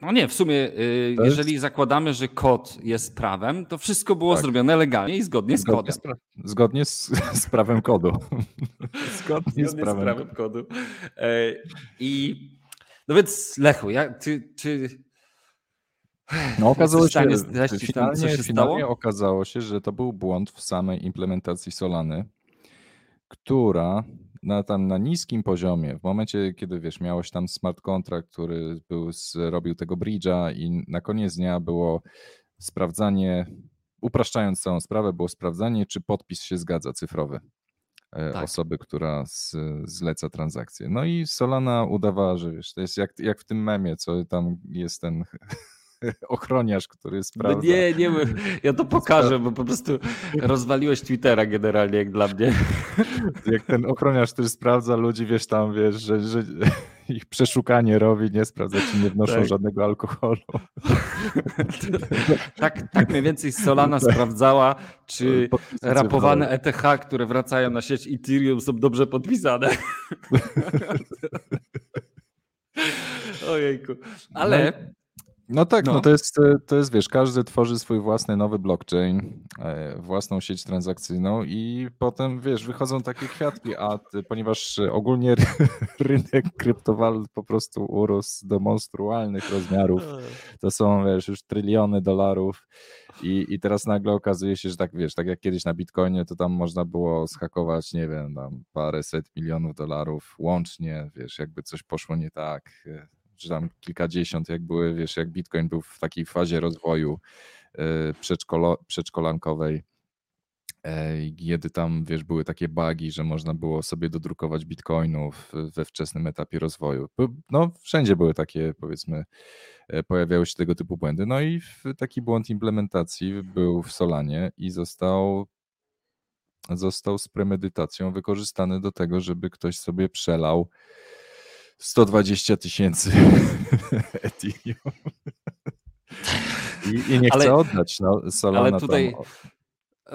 no nie, w sumie, y, jeżeli jest... zakładamy, że kod jest prawem, to wszystko było tak. zrobione legalnie i zgodnie z kodem. Zgodnie z, zgodnie z, z prawem kodu. zgodnie, zgodnie z, prawem. z prawem kodu. E, I no więc Lechu, ja, ty, ty no okazało się, finalnie, się finalnie okazało się, że to był błąd w samej implementacji Solany, która na, tam na niskim poziomie, w momencie, kiedy wiesz, miałeś tam smart contract, który był, robił tego bridge'a i na koniec dnia było sprawdzanie, upraszczając całą sprawę, było sprawdzanie, czy podpis się zgadza cyfrowy e, tak. osoby, która z, zleca transakcję. No i Solana udawała, że wiesz, to jest jak, jak w tym memie, co tam jest ten ochroniarz, który sprawdza. No nie, nie, ja to pokażę, bo po prostu rozwaliłeś Twittera generalnie jak dla mnie. Jak ten ochroniarz, który sprawdza ludzi, wiesz tam, wiesz, że, że ich przeszukanie robi, nie sprawdza, czy nie wnoszą tak. żadnego alkoholu. tak, tak mniej więcej Solana tak. sprawdzała, czy rapowane ETH, które wracają na sieć Ethereum są dobrze podpisane. Ojejku. Ale no tak, no. no, to, jest, to jest, wiesz, każdy tworzy swój własny nowy blockchain, e, własną sieć transakcyjną i potem, wiesz, wychodzą takie kwiatki, a ponieważ ogólnie rynek kryptowalut po prostu urósł do monstrualnych rozmiarów, to są, wiesz, już tryliony dolarów i, i teraz nagle okazuje się, że tak, wiesz, tak jak kiedyś na Bitcoinie, to tam można było schakować, nie wiem, tam paręset milionów dolarów łącznie, wiesz, jakby coś poszło nie tak, czy tam kilkadziesiąt, jak były, wiesz, jak Bitcoin był w takiej fazie rozwoju przedszkolo, przedszkolankowej, kiedy tam, wiesz, były takie bugi, że można było sobie dodrukować bitcoinów we wczesnym etapie rozwoju. No, wszędzie były takie, powiedzmy, e, pojawiały się tego typu błędy. No i taki błąd implementacji był w Solanie i został, został z premedytacją wykorzystany do tego, żeby ktoś sobie przelał 120 tysięcy Ethereum. I, I, nie chce ale, oddać. No, Solana ale tutaj, tam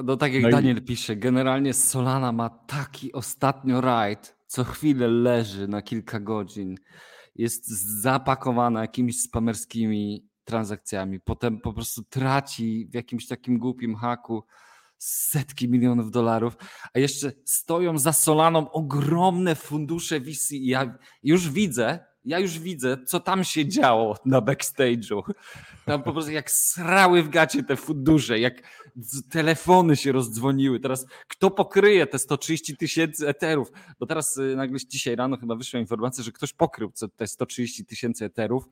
no tak jak no Daniel i... pisze, generalnie Solana ma taki ostatnio rajd, co chwilę leży na kilka godzin. Jest zapakowana jakimiś spamerskimi transakcjami, potem po prostu traci w jakimś takim głupim haku setki milionów dolarów, a jeszcze stoją za Solaną ogromne fundusze VC. Ja już widzę, ja już widzę, co tam się działo na backstage'u. Tam po prostu jak srały w gacie te fundusze, jak telefony się rozdzwoniły. Teraz kto pokryje te 130 tysięcy eterów? Bo teraz y, nagle dzisiaj rano chyba wyszła informacja, że ktoś pokrył te 130 tysięcy eterów.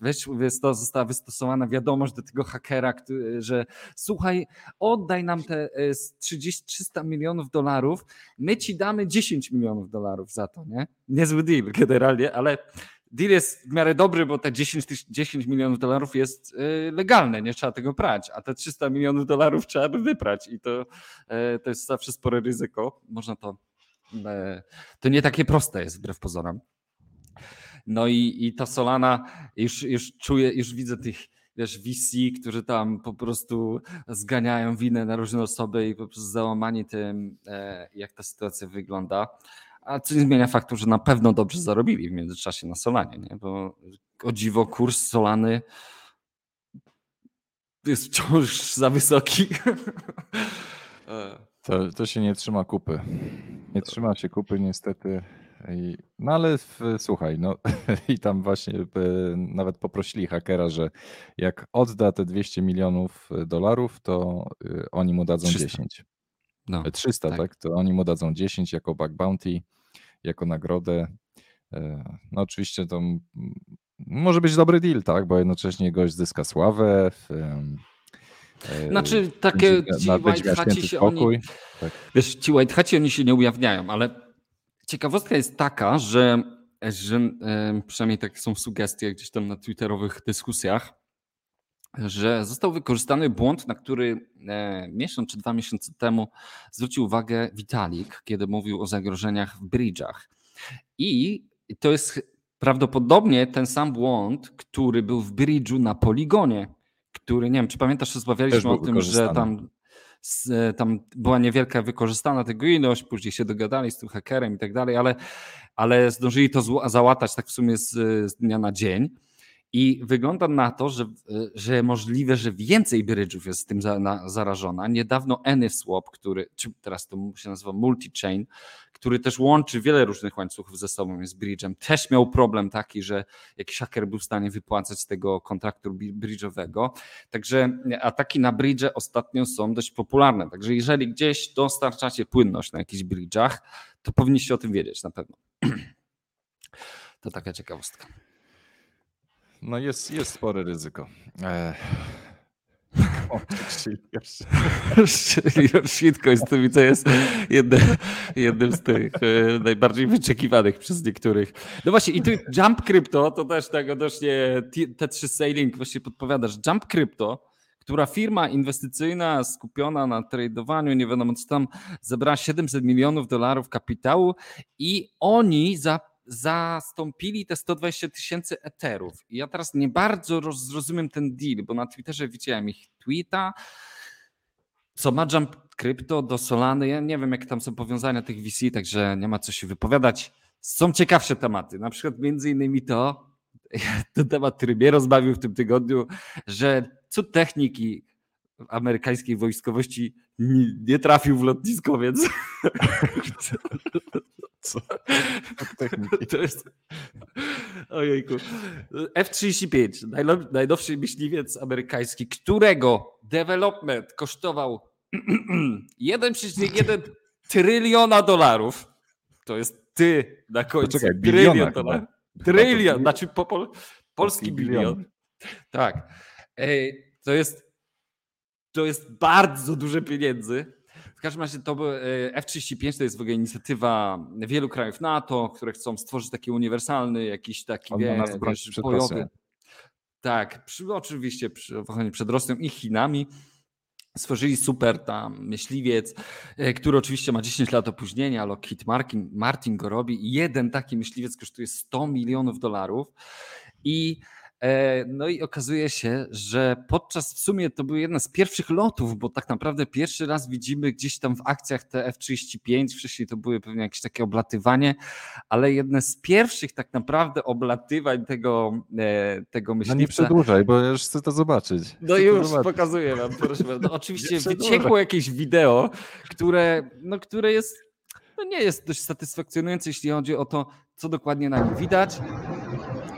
Wiesz, została wystosowana wiadomość do tego hakera, że słuchaj, oddaj nam te 30, y, 300 milionów dolarów, my ci damy 10 milionów dolarów za to, nie? Niezły deal generalnie, ale deal jest w miarę dobry, bo te 10, 10 milionów dolarów jest y, legalne, nie trzeba tego prać, a te 300 milionów dolarów trzeba by wyprać i to, y, to jest zawsze spore ryzyko. Można to, y, to nie takie proste jest wbrew pozorom. No i, i ta Solana, już, już czuję, już widzę tych wiesz, VC, którzy tam po prostu zganiają winę na różne osoby i po prostu załamani tym, jak ta sytuacja wygląda. A co nie zmienia faktu, że na pewno dobrze zarobili w międzyczasie na Solanie, nie? bo o dziwo kurs Solany jest wciąż za wysoki. To, to się nie trzyma kupy. Nie trzyma się kupy niestety. I, no ale w, słuchaj, no i tam właśnie e, nawet poprosili hakera, że jak odda te 200 milionów dolarów, to e, oni mu dadzą 300. 10. No, 300, tak. tak? To oni mu dadzą 10 jako bug bounty jako nagrodę. E, no oczywiście to może być dobry deal, tak, bo jednocześnie gość zyska sławę. E, znaczy takie ci white haci się oni, tak. wiesz, ci white haci oni się nie ujawniają, ale ciekawostka jest taka, że, że e, przynajmniej takie są sugestie gdzieś tam na twitterowych dyskusjach, że został wykorzystany błąd, na który miesiąc czy dwa miesiące temu zwrócił uwagę Vitalik, kiedy mówił o zagrożeniach w bridge'ach. I to jest prawdopodobnie ten sam błąd, który był w bridge'u na poligonie, który, nie wiem, czy pamiętasz, rozmawialiśmy o tym, że tam, tam była niewielka wykorzystana tego ilość, później się dogadali z tym hakerem i tak dalej, ale, ale zdążyli to załatać tak w sumie z, z dnia na dzień. I wygląda na to, że, że możliwe, że więcej bridge'ów jest z tym za, na, zarażona. Niedawno AnySwap, który, czy teraz to się nazywa multi-chain, który też łączy wiele różnych łańcuchów ze sobą, jest bridge'em, też miał problem taki, że jakiś haker był w stanie wypłacać tego kontraktu bridge'owego. Także ataki na bridge ostatnio są dość popularne. Także jeżeli gdzieś dostarczacie płynność na jakichś bridge'ach, to powinniście o tym wiedzieć na pewno. To taka ciekawostka. No jest, jest spore ryzyko. Eee. O, Shitcoin to jest jednym, jednym z tych e, najbardziej wyczekiwanych przez niektórych. No właśnie i tu Jump Crypto, to też tak odnośnie T3 Sailing właśnie podpowiadasz. Jump Crypto, która firma inwestycyjna skupiona na tradowaniu, nie wiadomo co tam, zebrała 700 milionów dolarów kapitału i oni za zastąpili te 120 tysięcy eterów. I ja teraz nie bardzo zrozumiem ten deal, bo na Twitterze widziałem ich tweeta, co ma Jump Crypto do Solany. Ja nie wiem, jakie tam są powiązania tych VC, także nie ma co się wypowiadać. Są ciekawsze tematy, na przykład między innymi to, ten temat, który mnie rozbawił w tym tygodniu, że cud techniki amerykańskiej wojskowości nie, trafił w lotnisko, więc Co? To jest... Ojejku. F-35, najnowszy myśliwiec amerykański, którego development kosztował 1,1 tryliona dolarów. To jest ty na końcu. Poczekaj, trylion dolarów. Trylion, znaczy po, pol, polski bilion. Tak. To jest, to jest bardzo duże pieniędzy W każdym razie to F-35 to jest w ogóle inicjatywa wielu krajów NATO, które chcą stworzyć taki uniwersalny, jakiś taki wie, wiesz, bojowy. Tak, przy, oczywiście przy przed Rosją i Chinami. Stworzyli super tam myśliwiec, e, który oczywiście ma 10 lat opóźnienia, Lockheed Martin, Martin go robi jeden taki myśliwiec kosztuje 100 milionów dolarów i E, no i okazuje się, że podczas w sumie to były jedne z pierwszych lotów, bo tak naprawdę pierwszy raz widzimy gdzieś tam w akcjach te F-35, wcześniej to były pewnie jakieś takie oblatywanie, ale jedne z pierwszych tak naprawdę oblatywań tego, e, tego myśliwca. No nie przedłużaj, bo ja już chcę to zobaczyć. Chcę no już, zobaczyć. pokazuję wam. Proszę no oczywiście wyciekło jakieś wideo, które, no, które jest, no nie jest dość satysfakcjonujące, jeśli chodzi o to, co dokładnie na nim widać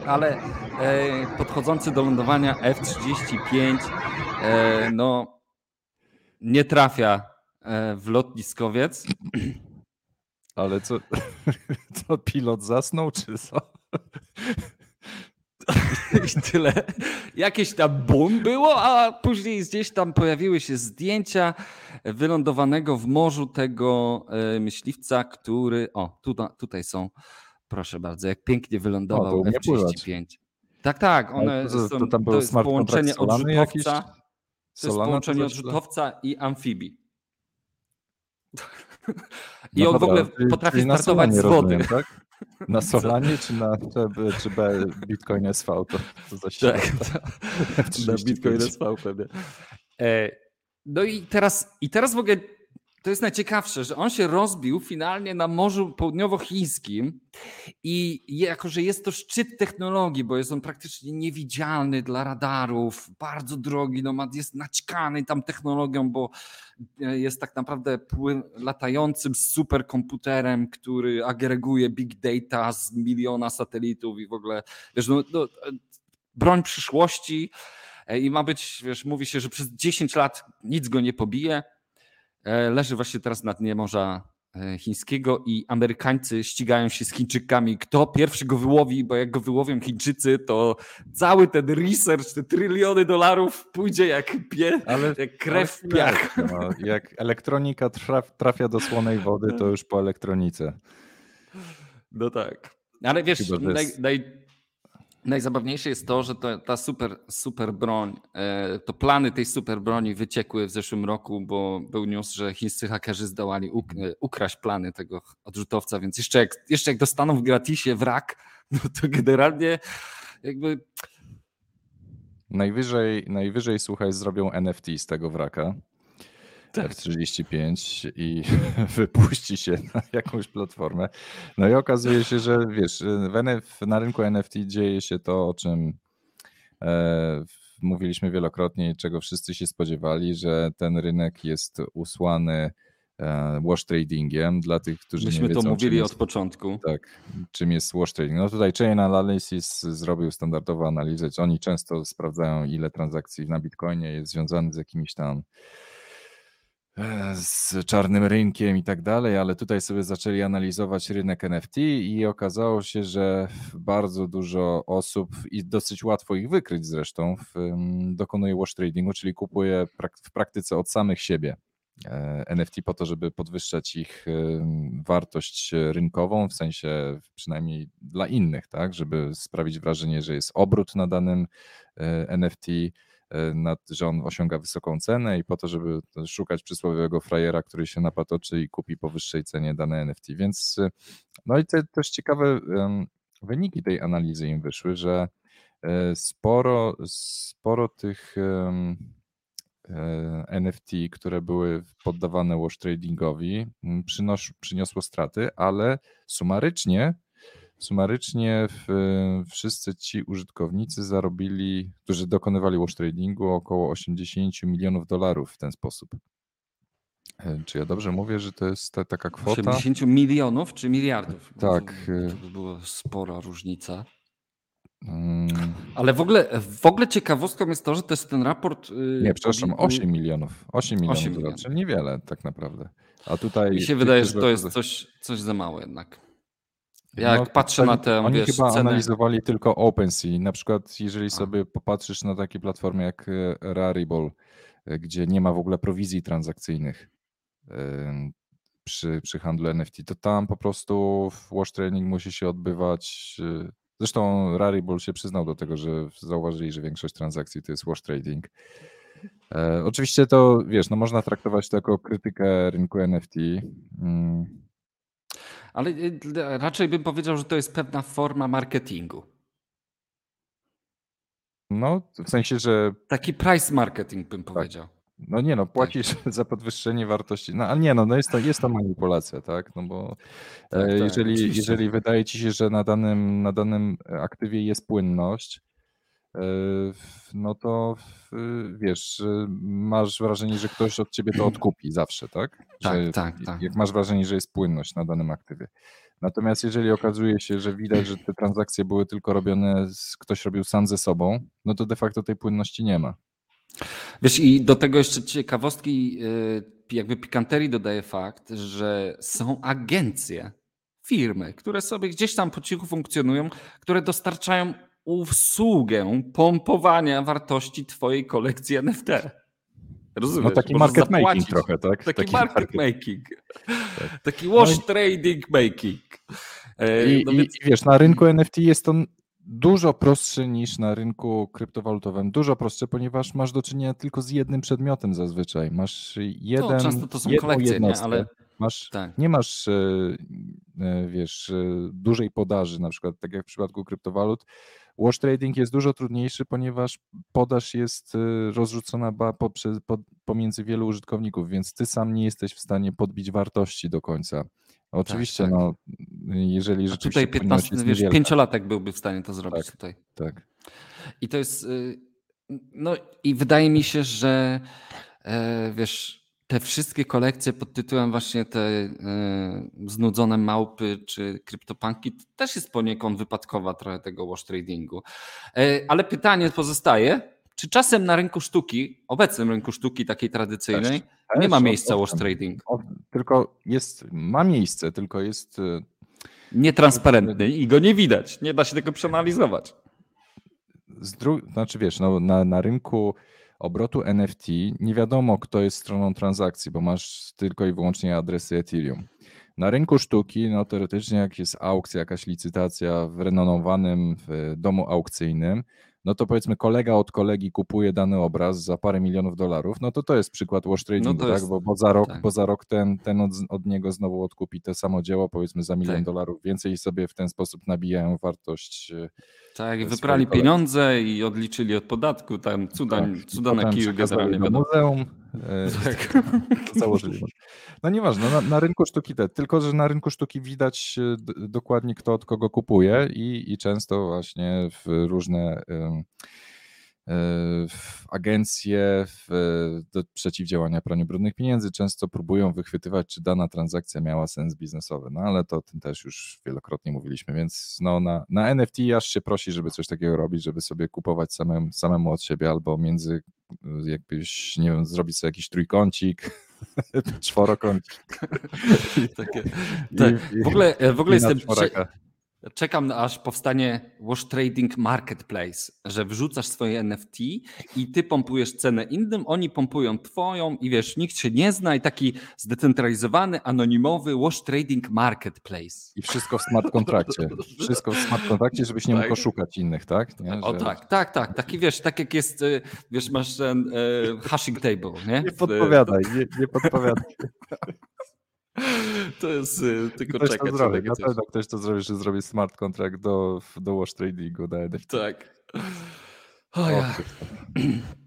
ale e, podchodzący do lądowania F-35 e, no, nie trafia e, w lotniskowiec. Ale co, co pilot zasnął, czy co? I tyle. Jakieś tam bum było, a później gdzieś tam pojawiły się zdjęcia wylądowanego w morzu tego myśliwca, który. O, tutaj, tutaj są Proszę bardzo, jak pięknie wylądował o, F-35. Tak, tak, one to, są, to, tam to jest połączenie odrzutowca, to jest połączenie odrzutowca i amfibii. I no on dobra, w ogóle potrafi startować z wody. Rozumiem, tak? Na Solanie czy na czy B, Bitcoin SV? To, to za tak, na Bitcoin SV pewnie. E, no i teraz, i teraz w ogóle to jest najciekawsze, że on się rozbił finalnie na Morzu Południowochińskim i jako, że jest to szczyt technologii, bo jest on praktycznie niewidzialny dla radarów, bardzo drogi, no jest naćkany tam technologią, bo e, jest tak naprawdę latającym superkomputerem, który agreguje big data z miliona satelitów i w ogóle, wiesz, no, no broń przyszłości e, i ma być, wiesz, mówi się, że przez 10 lat nic go nie pobije, E, leży właśnie teraz na dnie Morza e, Chińskiego i Amerykańcy ścigają się z Chińczykami, kto pierwszy go wyłowi, bo jak go wyłowią Chińczycy, to cały ten research, te tryliony dolarów pójdzie jak, pie, ale, jak krew w piach. No, jak elektronika traf, trafia do słonej wody, to już po elektronice. No tak. Ale wiesz, naj, naj, Najzabawniejsze jest to, że to, ta super, super broń, e, to plany tej super broni wyciekły w zeszłym roku, bo był news, że chińscy hakerzy zdołali e, ukraść plany tego odrzutowca, więc jeszcze jak, jeszcze jak dostaną w gratisie wrak, no to generalnie jakby... Najwyżej, najwyżej słuchaj, zrobią NFT z tego wraka. F35 i wypuści się na jakąś platformę. No i okazuje się, że wiesz, NF, na rynku NFT dzieje się to, o czym e, mówiliśmy wielokrotnie, czego wszyscy się spodziewali, że ten rynek jest usłany e, wash tradingiem dla tych, którzy Myśmy nie wiedzą. to mówili jest, od początku. Tak, czym jest wash trading. No tutaj Chain Analysis zrobił standardową analizę. Oni często sprawdzają, ile transakcji na Bitcoinie jest związanych z jakimiś tam z czarnym rynkiem i tak dalej, ale tutaj sobie zaczęli analizować rynek NFT i okazało się, że bardzo dużo osób i dosyć łatwo ich wykryć zresztą dokonuje wash tradingu, czyli kupuje w praktyce od samych siebie e, NFT po to, żeby podwyższać ich wartość rynkową, w sensie przynajmniej dla innych, tak, żeby sprawić wrażenie, że jest obrót na danym e, NFT, nad, że on osiąga wysoką cenę i po to, żeby szukać przysłowiowego frajera, który się napatoczy i kupi po wyższej cenie dane NFT. Więc no i te też ciekawe wyniki tej analizy im wyszły, że e, sporo, sporo tych e, NFT, które były poddawane wash tradingowi, przynos, przyniosło straty, ale sumarycznie Sumarycznie wszyscy ci użytkownicy zarobili, którzy dokonywali wash tradingu, około 80 milionów dolarów w ten sposób. E, czy ja dobrze mówię, że to jest ta, taka kwota? 80 milionów czy miliardów? Tak. To by była spora różnica. Hmm. Ale w ogóle, w ogóle ciekawostką jest to, że to jest ten raport. Y, Nie, przepraszam, 8 milionów. 8 milionów, 8 milionów. czyli niewiele tak naprawdę. A tutaj. Mi się wydaje, że to jest coś, coś za mało jednak. Jak no, patrzę na tę Oni wiesz, chyba cenę... analizowali tylko OpenSea. Na przykład, jeżeli sobie popatrzysz na takie platformy jak e, Rarible, e, gdzie nie ma w ogóle prowizji transakcyjnych, przy, przy handlu NFT, to tam po prostu wash trading musi się odbywać. Y, zresztą Rarible się przyznał do tego, że zauważyli, że większość transakcji to jest wash trading. E, oczywiście to, wiesz, no można traktować to jako krytykę rynku NFT. Ale y, raczej bym powiedział, że to jest pewna forma marketingu. No, w sensie, że. Taki price marketing bym tak. powiedział. No nie no, płacisz tak. za podwyższenie wartości. No ale nie no, no jest, to, jest to manipulacja, tak? No bo tak, e, tak, jeżeli, jeżeli wydaje ci się, że na danym, na danym aktywie jest płynność, no to wiesz, masz wrażenie, że ktoś od ciebie to odkupi zawsze, tak? Tak, że, tak, tak. Jak masz wrażenie, że jest płynność na danym aktywie. Natomiast jeżeli okazuje się, że widać, że te transakcje były tylko robione, ktoś robił sam ze sobą, no to de facto tej płynności nie ma. Wiesz, i do tego jeszcze ciekawostki, y, jakby pikanterii dodaje fakt, że są agencje, firmy, które sobie gdzieś tam po cichu funkcjonują, które dostarczają usługę pompowania wartości twojej kolekcji NFT. Rozumiesz? No taki market making trochę, tak? Taki, taki market, market making. Tak. Taki wash no trading making. E, I, no więc... I wiesz, na rynku NFT jest to dużo prostsze niż na rynku kryptowalutowym. Dużo prostsze, ponieważ masz do czynienia tylko z jednym przedmiotem zazwyczaj. Masz jeden, to często to są kolekcje, nie? ale masz, tak. nie masz e, e, wiesz, dużej podaży, na przykład tak jak w przypadku kryptowalut, Wash trading jest dużo trudniejszy, ponieważ podaż jest y, rozrzucona poprzez, pomiędzy wielu użytkowników, więc ty sam nie jesteś w stanie podbić wartości do końca. Oczywiście, tak, tak. no, jeżeli rzeczywiście. A tutaj 15, wiesz, niewielka. pięciolatek byłby w stanie to zrobić tak, tutaj. Tak. I to jest. Y, no i wydaje mi się, że e, wiesz, te wszystkie kolekcje pod tytułem właśnie te y, znudzone małpy czy kryptopanki to też jest poniekąd wypadkowa trochę tego wash tradingu. E, ale pytanie pozostaje, czy czasem na rynku sztuki, obecnym rynku sztuki takiej tradycyjnej, też, nie ma miejsca wash trading? Tylko jest, ma miejsce, tylko jest y, nietransparentny i go nie widać. Nie da się tego przeanalizować. Z dru- znaczy wiesz, no, na, na rynku obrotu NFT nie wiadomo, kto jest stroną transakcji, bo masz tylko i wyłącznie adresy Ethereum. Na rynku sztuki, no teoretycznie, jak jest aukcja, jakaś licytacja w renomowanym w domu aukcyjnym, no to powiedzmy kolega od kolegi kupuje dany obraz za parę milionów dolarów, no to to jest przykład wash tradingu, no tak? Bo, bo, za rok, tak. bo za rok ten, ten od, od, niego znowu odkupi to samo dzieło, powiedzmy za milion tak. dolarów więcej i sobie w ten sposób nabijają wartość e, tak, wyprali pieniądze i odliczyli od podatku, tam cuda, tak, cuda na kiju generalnie. Do muzeum, e, tak. założyli. No nieważne, na, na rynku sztuki te, tylko że na rynku sztuki widać e, dokładnie kto od kogo kupuje i, i często właśnie w różne agencje do przeciwdziałania praniu brudnych pieniędzy często próbują wychwytywać, czy dana transakcja miała sens biznesowy, no ale to o tym też już wielokrotnie mówiliśmy, więc no na, na NFT aż się prosi, żeby coś takiego robić, żeby sobie kupować samemu, samemu od siebie albo między jakbyś, nie wiem, zrobić sobie jakiś trójkącik, czworokącik. Takie, tak. w ogóle, w ogóle jestem... Czekam aż powstanie Wash Trading Marketplace, że wrzucasz swoje NFT i ty pompujesz cenę innym, oni pompują twoją i wiesz, nikt się nie zna i taki zdecentralizowany, anonimowy Wash Trading Marketplace. I wszystko w smart kontrakcie. Wszystko w smart kontrakcie, żebyś nie tak. mógł oszukać innych, tak? Nie, że... O tak, tak, tak. Taki wiesz, tak jak jest, y, wiesz, masz ten e, hashing table, nie? Nie podpowiadaj, nie, nie podpowiadaj. To jest y, tylko ktoś czekać. To zrobi. Na pewno ktoś to zrobi, że zrobi smart contract do, do wash tradingu na NFT. Tak. O, ja.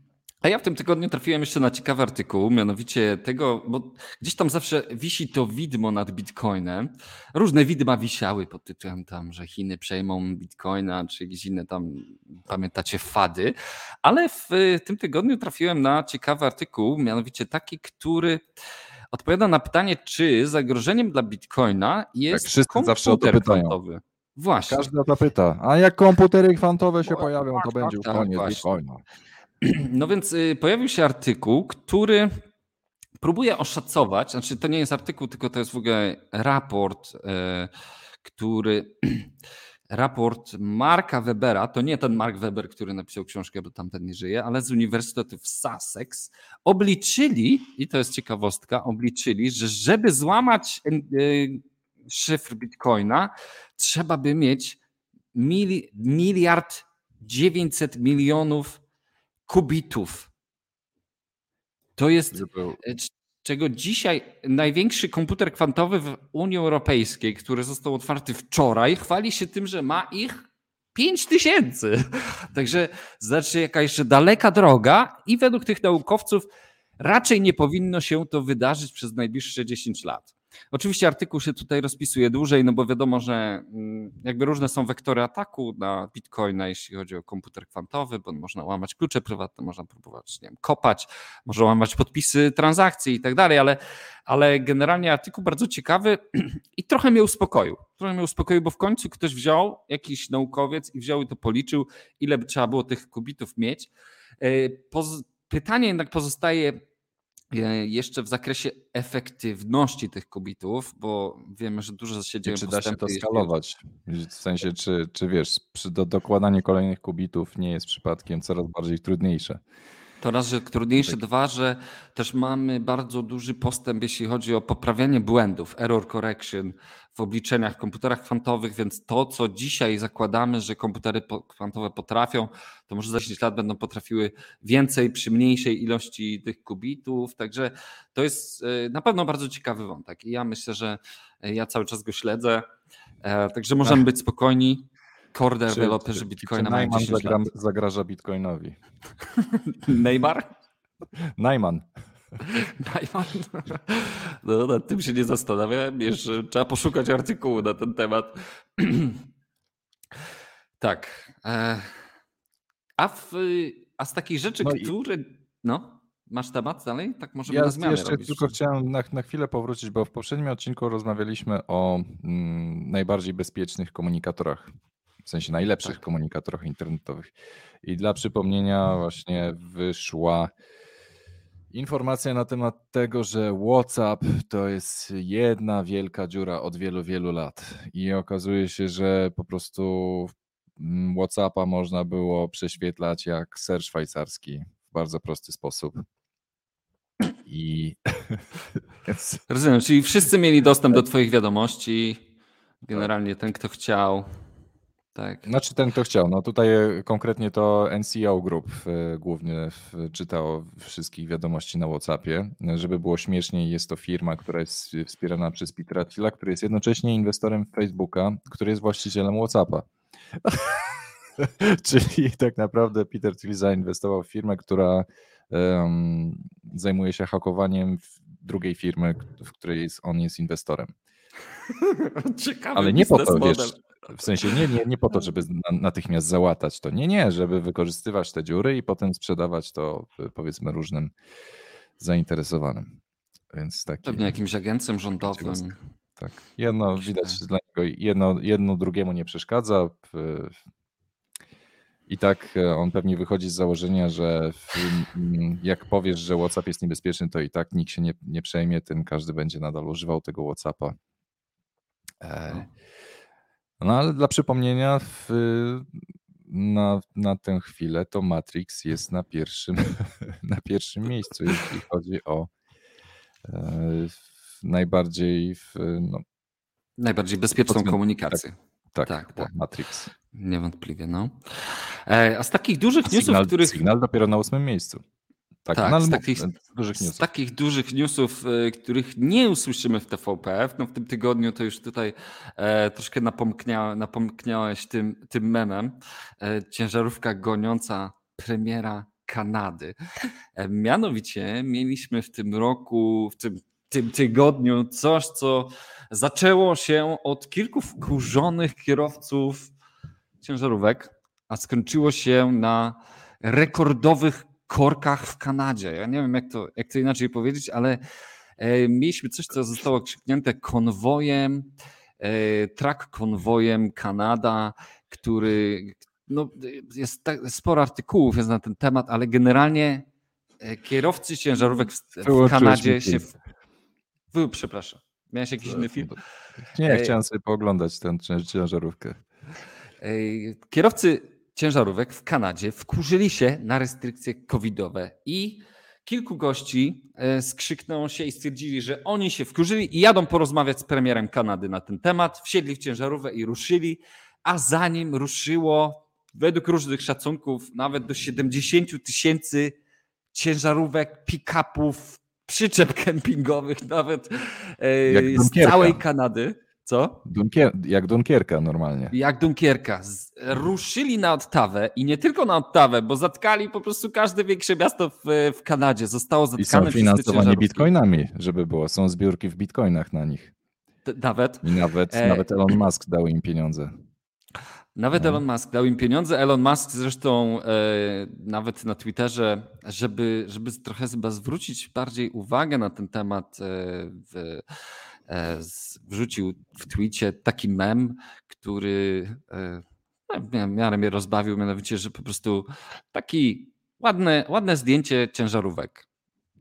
A ja w tym tygodniu trafiłem jeszcze na ciekawy artykuł, mianowicie tego, bo gdzieś tam zawsze wisi to widmo nad Bitcoinem. Różne widma wisiały pod tytułem tam, że Chiny przejmą Bitcoina, czy jakieś inne tam, pamiętacie, fady. Ale w tym tygodniu trafiłem na ciekawy artykuł, mianowicie taki, który odpowiada na pytanie, czy zagrożeniem dla Bitcoina jest tak, wszyscy zawsze o to pytają. kwantowy. Właśnie. Każdy o to pyta. A jak komputery kwantowe się pojawią, to tak, będzie tak, koniec właśnie. Bitcoina. No więc y, pojawił się artykuł, który próbuje oszacować, znaczy to nie jest artykuł, tylko to jest w ogóle raport, y, który raport Marka Webera, to nie ten Mark Weber, który napisał książkę, bo tamten nie żyje, ale z Uniwersytetu w Sussex, obliczyli, i to jest ciekawostka, obliczyli, że żeby złamać e, szyfr Bitcoina, trzeba by mieć miliard 900 milionów kubitów. To jest czego dzisiaj największy komputer kwantowy w Unii Europejskiej, który został otwarty wczoraj, chwali się tym, że ma ich 5 tysięcy. Także znaczy jaka jeszcze daleka droga i według tych naukowców raczej nie powinno się to wydarzyć przez najbliższe 10 lat. Oczywiście artykuł się tutaj rozpisuje dłużej, no bo wiadomo, że mm, jakby różne są wektory ataku na Bitcoina, jeśli chodzi o komputer kwantowy, bo można łamać klucze prywatne, można próbować nie wiem, kopać, można łamać podpisy transakcji i tak dalej, ale, ale generalnie artykuł bardzo ciekawy i trochę mnie uspokoił. Trochę mnie uspokoił, bo w końcu ktoś wziął, jakiś naukowiec i wziął i to policzył, ile by trzeba było tych kubitów mieć. E, pytanie jednak pozostaje, jeszcze w zakresie efektywności tych kubitów, bo wiemy, że dużo się dzieje. Czy da się to skalować? W sensie, czy, czy wiesz, przy do, dokładanie kolejnych kubitów nie jest przypadkiem coraz bardziej trudniejsze? To raz, że trudniejsze, tak. dwa, że też mamy bardzo duży postęp, jeśli chodzi o poprawianie błędów, error correction w obliczeniach w komputerach kwantowych, więc to, co dzisiaj zakładamy, że komputery kwantowe potrafią, to może za 10 lat będą potrafiły więcej przy mniejszej ilości tych kubitów. Także to jest e, na pewno bardzo ciekawy wątek i ja myślę, że e, ja cały czas go śledzę. E, także możemy być spokojni. Core developerzy Bitcoina mają 10 zagra, lat. zagraża Bitcoinowi. Neymar? Najman. Najman. No, nad tym się nie zastanawiałem. Jeszcze trzeba poszukać artykułu na ten temat. tak. E, a, w, a z takich rzeczy, no które. No, masz temat dalej? Tak możemy ja na zmianę jeszcze robić. tylko chciałem na, na chwilę powrócić, bo w poprzednim odcinku rozmawialiśmy o mm, najbardziej bezpiecznych komunikatorach w sensie najlepszych tak. komunikatorach internetowych. I dla przypomnienia właśnie wyszła informacja na temat tego, że WhatsApp to jest jedna wielka dziura od wielu, wielu lat. I okazuje się, że po prostu mm, WhatsAppa można było prześwietlać jak ser szwajcarski w bardzo prosty sposób. I rozumiem, czyli wszyscy mieli dostęp do Twoich wiadomości. Generalnie ten, kto chciał. Tak. Znaczy ten, kto chciał. No tutaj e, konkretnie to NCO Group e, głównie czytał wszystkich wiadomości na Whatsappie. Żeby było śmieszniej, jest to firma, która jest wspierana przez Petera Thiela, który jest jednocześnie inwestorem Facebooka, który jest właścicielem Whatsappa. Czyli tak naprawdę Peter Thiel zainwestował w firmę, która um, zajmuje się hakowaniem drugiej firmy, w której jest, on jest inwestorem. Ciekawy Ale nie po to, wiesz, w sensie nie, nie, nie po to, żeby natychmiast załatać to. Nie, nie, żeby wykorzystywać te dziury i potem sprzedawać to powiedzmy różnym zainteresowanym. Więc taki, Pewnie jakimś agencjom rządowym. Tak. Jedno widać dla niego, jedno, jedno drugiemu nie przeszkadza. I tak e, on pewnie wychodzi z założenia, że jak powiesz, że WhatsApp jest niebezpieczny, to i tak nikt się nie, nie przejmie, tym każdy będzie nadal używał tego WhatsAppa. E, no. No ale dla przypomnienia, w, na, na tę chwilę to Matrix jest na pierwszym, na pierwszym miejscu, jeśli chodzi o e, najbardziej. W, no, najbardziej bezpieczną komunikację. Tak, tak, tak, tak. Matrix. Niewątpliwie, no. E, a z takich dużych newsów, których... Signal dopiero na ósmym miejscu. Tak, tak z, takich, dużych z takich dużych newsów, e, których nie usłyszymy w TVP, no w tym tygodniu to już tutaj e, troszkę napomknia, napomkniałeś tym, tym memem. E, ciężarówka goniąca premiera Kanady. E, mianowicie mieliśmy w tym roku, w tym, tym tygodniu coś, co zaczęło się od kilku wkurzonych kierowców ciężarówek, a skończyło się na rekordowych korkach w Kanadzie. Ja nie wiem, jak to, jak to inaczej powiedzieć, ale e, mieliśmy coś, co zostało krzyknięte konwojem, e, track konwojem Kanada, który no, jest tak, sporo artykułów jest na ten temat, ale generalnie e, kierowcy ciężarówek w, w Kanadzie się. Przepraszam. Miałeś jakiś inny film? Nie, chciałem sobie pooglądać tę ciężarówkę. Kierowcy ciężarówek w Kanadzie wkurzyli się na restrykcje covidowe i kilku gości e, skrzyknęło się i stwierdzili, że oni się wkurzyli i jadą porozmawiać z premierem Kanady na ten temat. Wsiedli w ciężarówkę i ruszyli, a zanim ruszyło, według różnych szacunków, nawet do 70 tysięcy ciężarówek, pick-upów, przyczep kempingowych, nawet e, z całej Kanady. Co? Dunkier jak Dunkierka normalnie. Jak Dunkierka. Ruszyli na Ottawę i nie tylko na Ottawę, bo zatkali po prostu każde większe miasto w, w Kanadzie. Zostało zatkane I są finansowanie bitcoinami, żeby było. Są zbiórki w bitcoinach na nich. nawet. I nawet, e... nawet Elon Musk dał im pieniądze. Nawet no. Elon Musk dał im pieniądze. Elon Musk zresztą e, nawet na Twitterze, żeby, żeby trochę chyba zwrócić bardziej uwagę na ten temat, e, w, wrzucił w twicie taki mem, który e, no, w miarę mnie rozbawił, mianowicie, że po prostu taki ładne, ładne zdjęcie ciężarówek.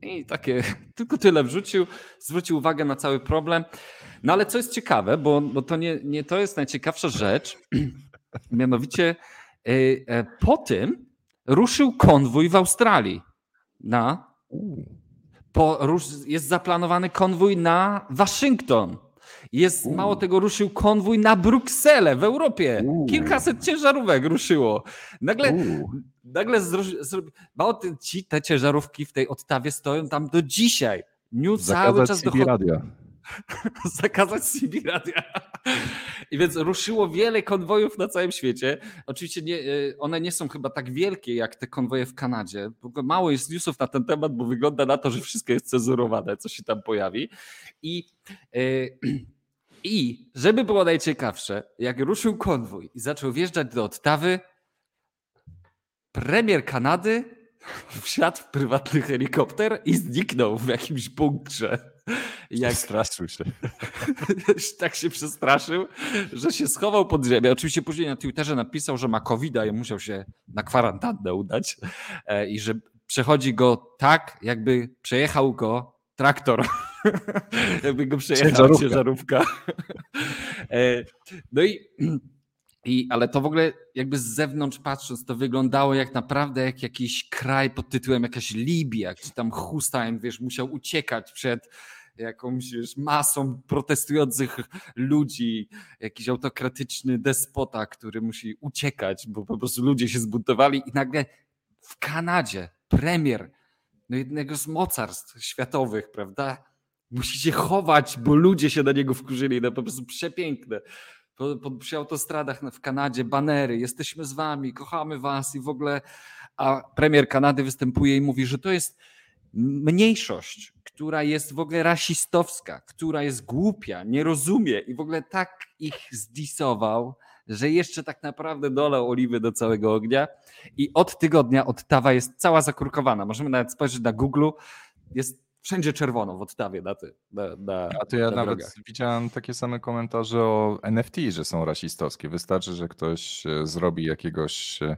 I takie, tylko tyle wrzucił, zwrócił uwagę na cały problem. No ale co jest ciekawe, bo, bo to nie, nie to jest najciekawsza rzecz, mianowicie e, po tym ruszył konwój w Australii na jest zaplanowany konwój na Waszyngton. Jest, mało tego, ruszył konwój na Brukselę w Europie. Kilkaset ciężarówek ruszyło. Nagle, nagle mało ci, te ciężarówki w tej Ottawie stoją tam do dzisiaj. New cały czas dochodzi. Zakazać CB radia. I więc ruszyło wiele konwojów na całym świecie. Oczywiście nie, e, one nie są chyba tak wielkie jak te konwoje w Kanadzie. Mało jest newsów na ten temat, bo wygląda na to, że wszystko jest cenzurowane, co się tam pojawi. I, yy, i żeby było najciekawsze, jak ruszył konwój i zaczął wjeżdżać do Ottawy, premier Kanady wsiadł w prywatny helikopter i zniknął w jakimś bunkrze. Jak straszył się. tak się przestraszył, że się schował pod ziemię. Oczywiście później na Twitterze napisał, że ma covid i musiał się na kwarantannę udać e, i że przechodzi go tak, jakby przejechał go traktor. jakby go przejechał ciężarówka. ciężarówka. E, no i i, ale to w ogóle jakby z zewnątrz patrząc, to wyglądało jak naprawdę jak jakiś kraj pod tytułem jakaś Libia, gdzie tam Hussein, wiesz, musiał uciekać przed jakąś wiesz, masą protestujących ludzi, jakiś autokratyczny despota, który musi uciekać, bo po prostu ludzie się zbuntowali i nagle w Kanadzie premier no jednego z mocarstw światowych, prawda? Musi się chować, bo ludzie się na niego wkurzyli. No po prostu przepiękne po, po, przy autostradach w Kanadzie banery, jesteśmy z wami, kochamy was i w ogóle, a premier Kanady występuje i mówi, że to jest mniejszość, która jest w ogóle rasistowska, która jest głupia, nie rozumie i w ogóle tak ich zdisował, że jeszcze tak naprawdę dolał oliwy do całego ognia i od tygodnia Ottawa jest cała zakurkowana. Możemy nawet spojrzeć na Google, jest wszędzie czerwono w Ottawie na, ty, na, na A to ja na nawet drogach. widziałem takie same komentarze o NFT, że są rasistowskie. Wystarczy, że ktoś e, zrobi jakiegoś e,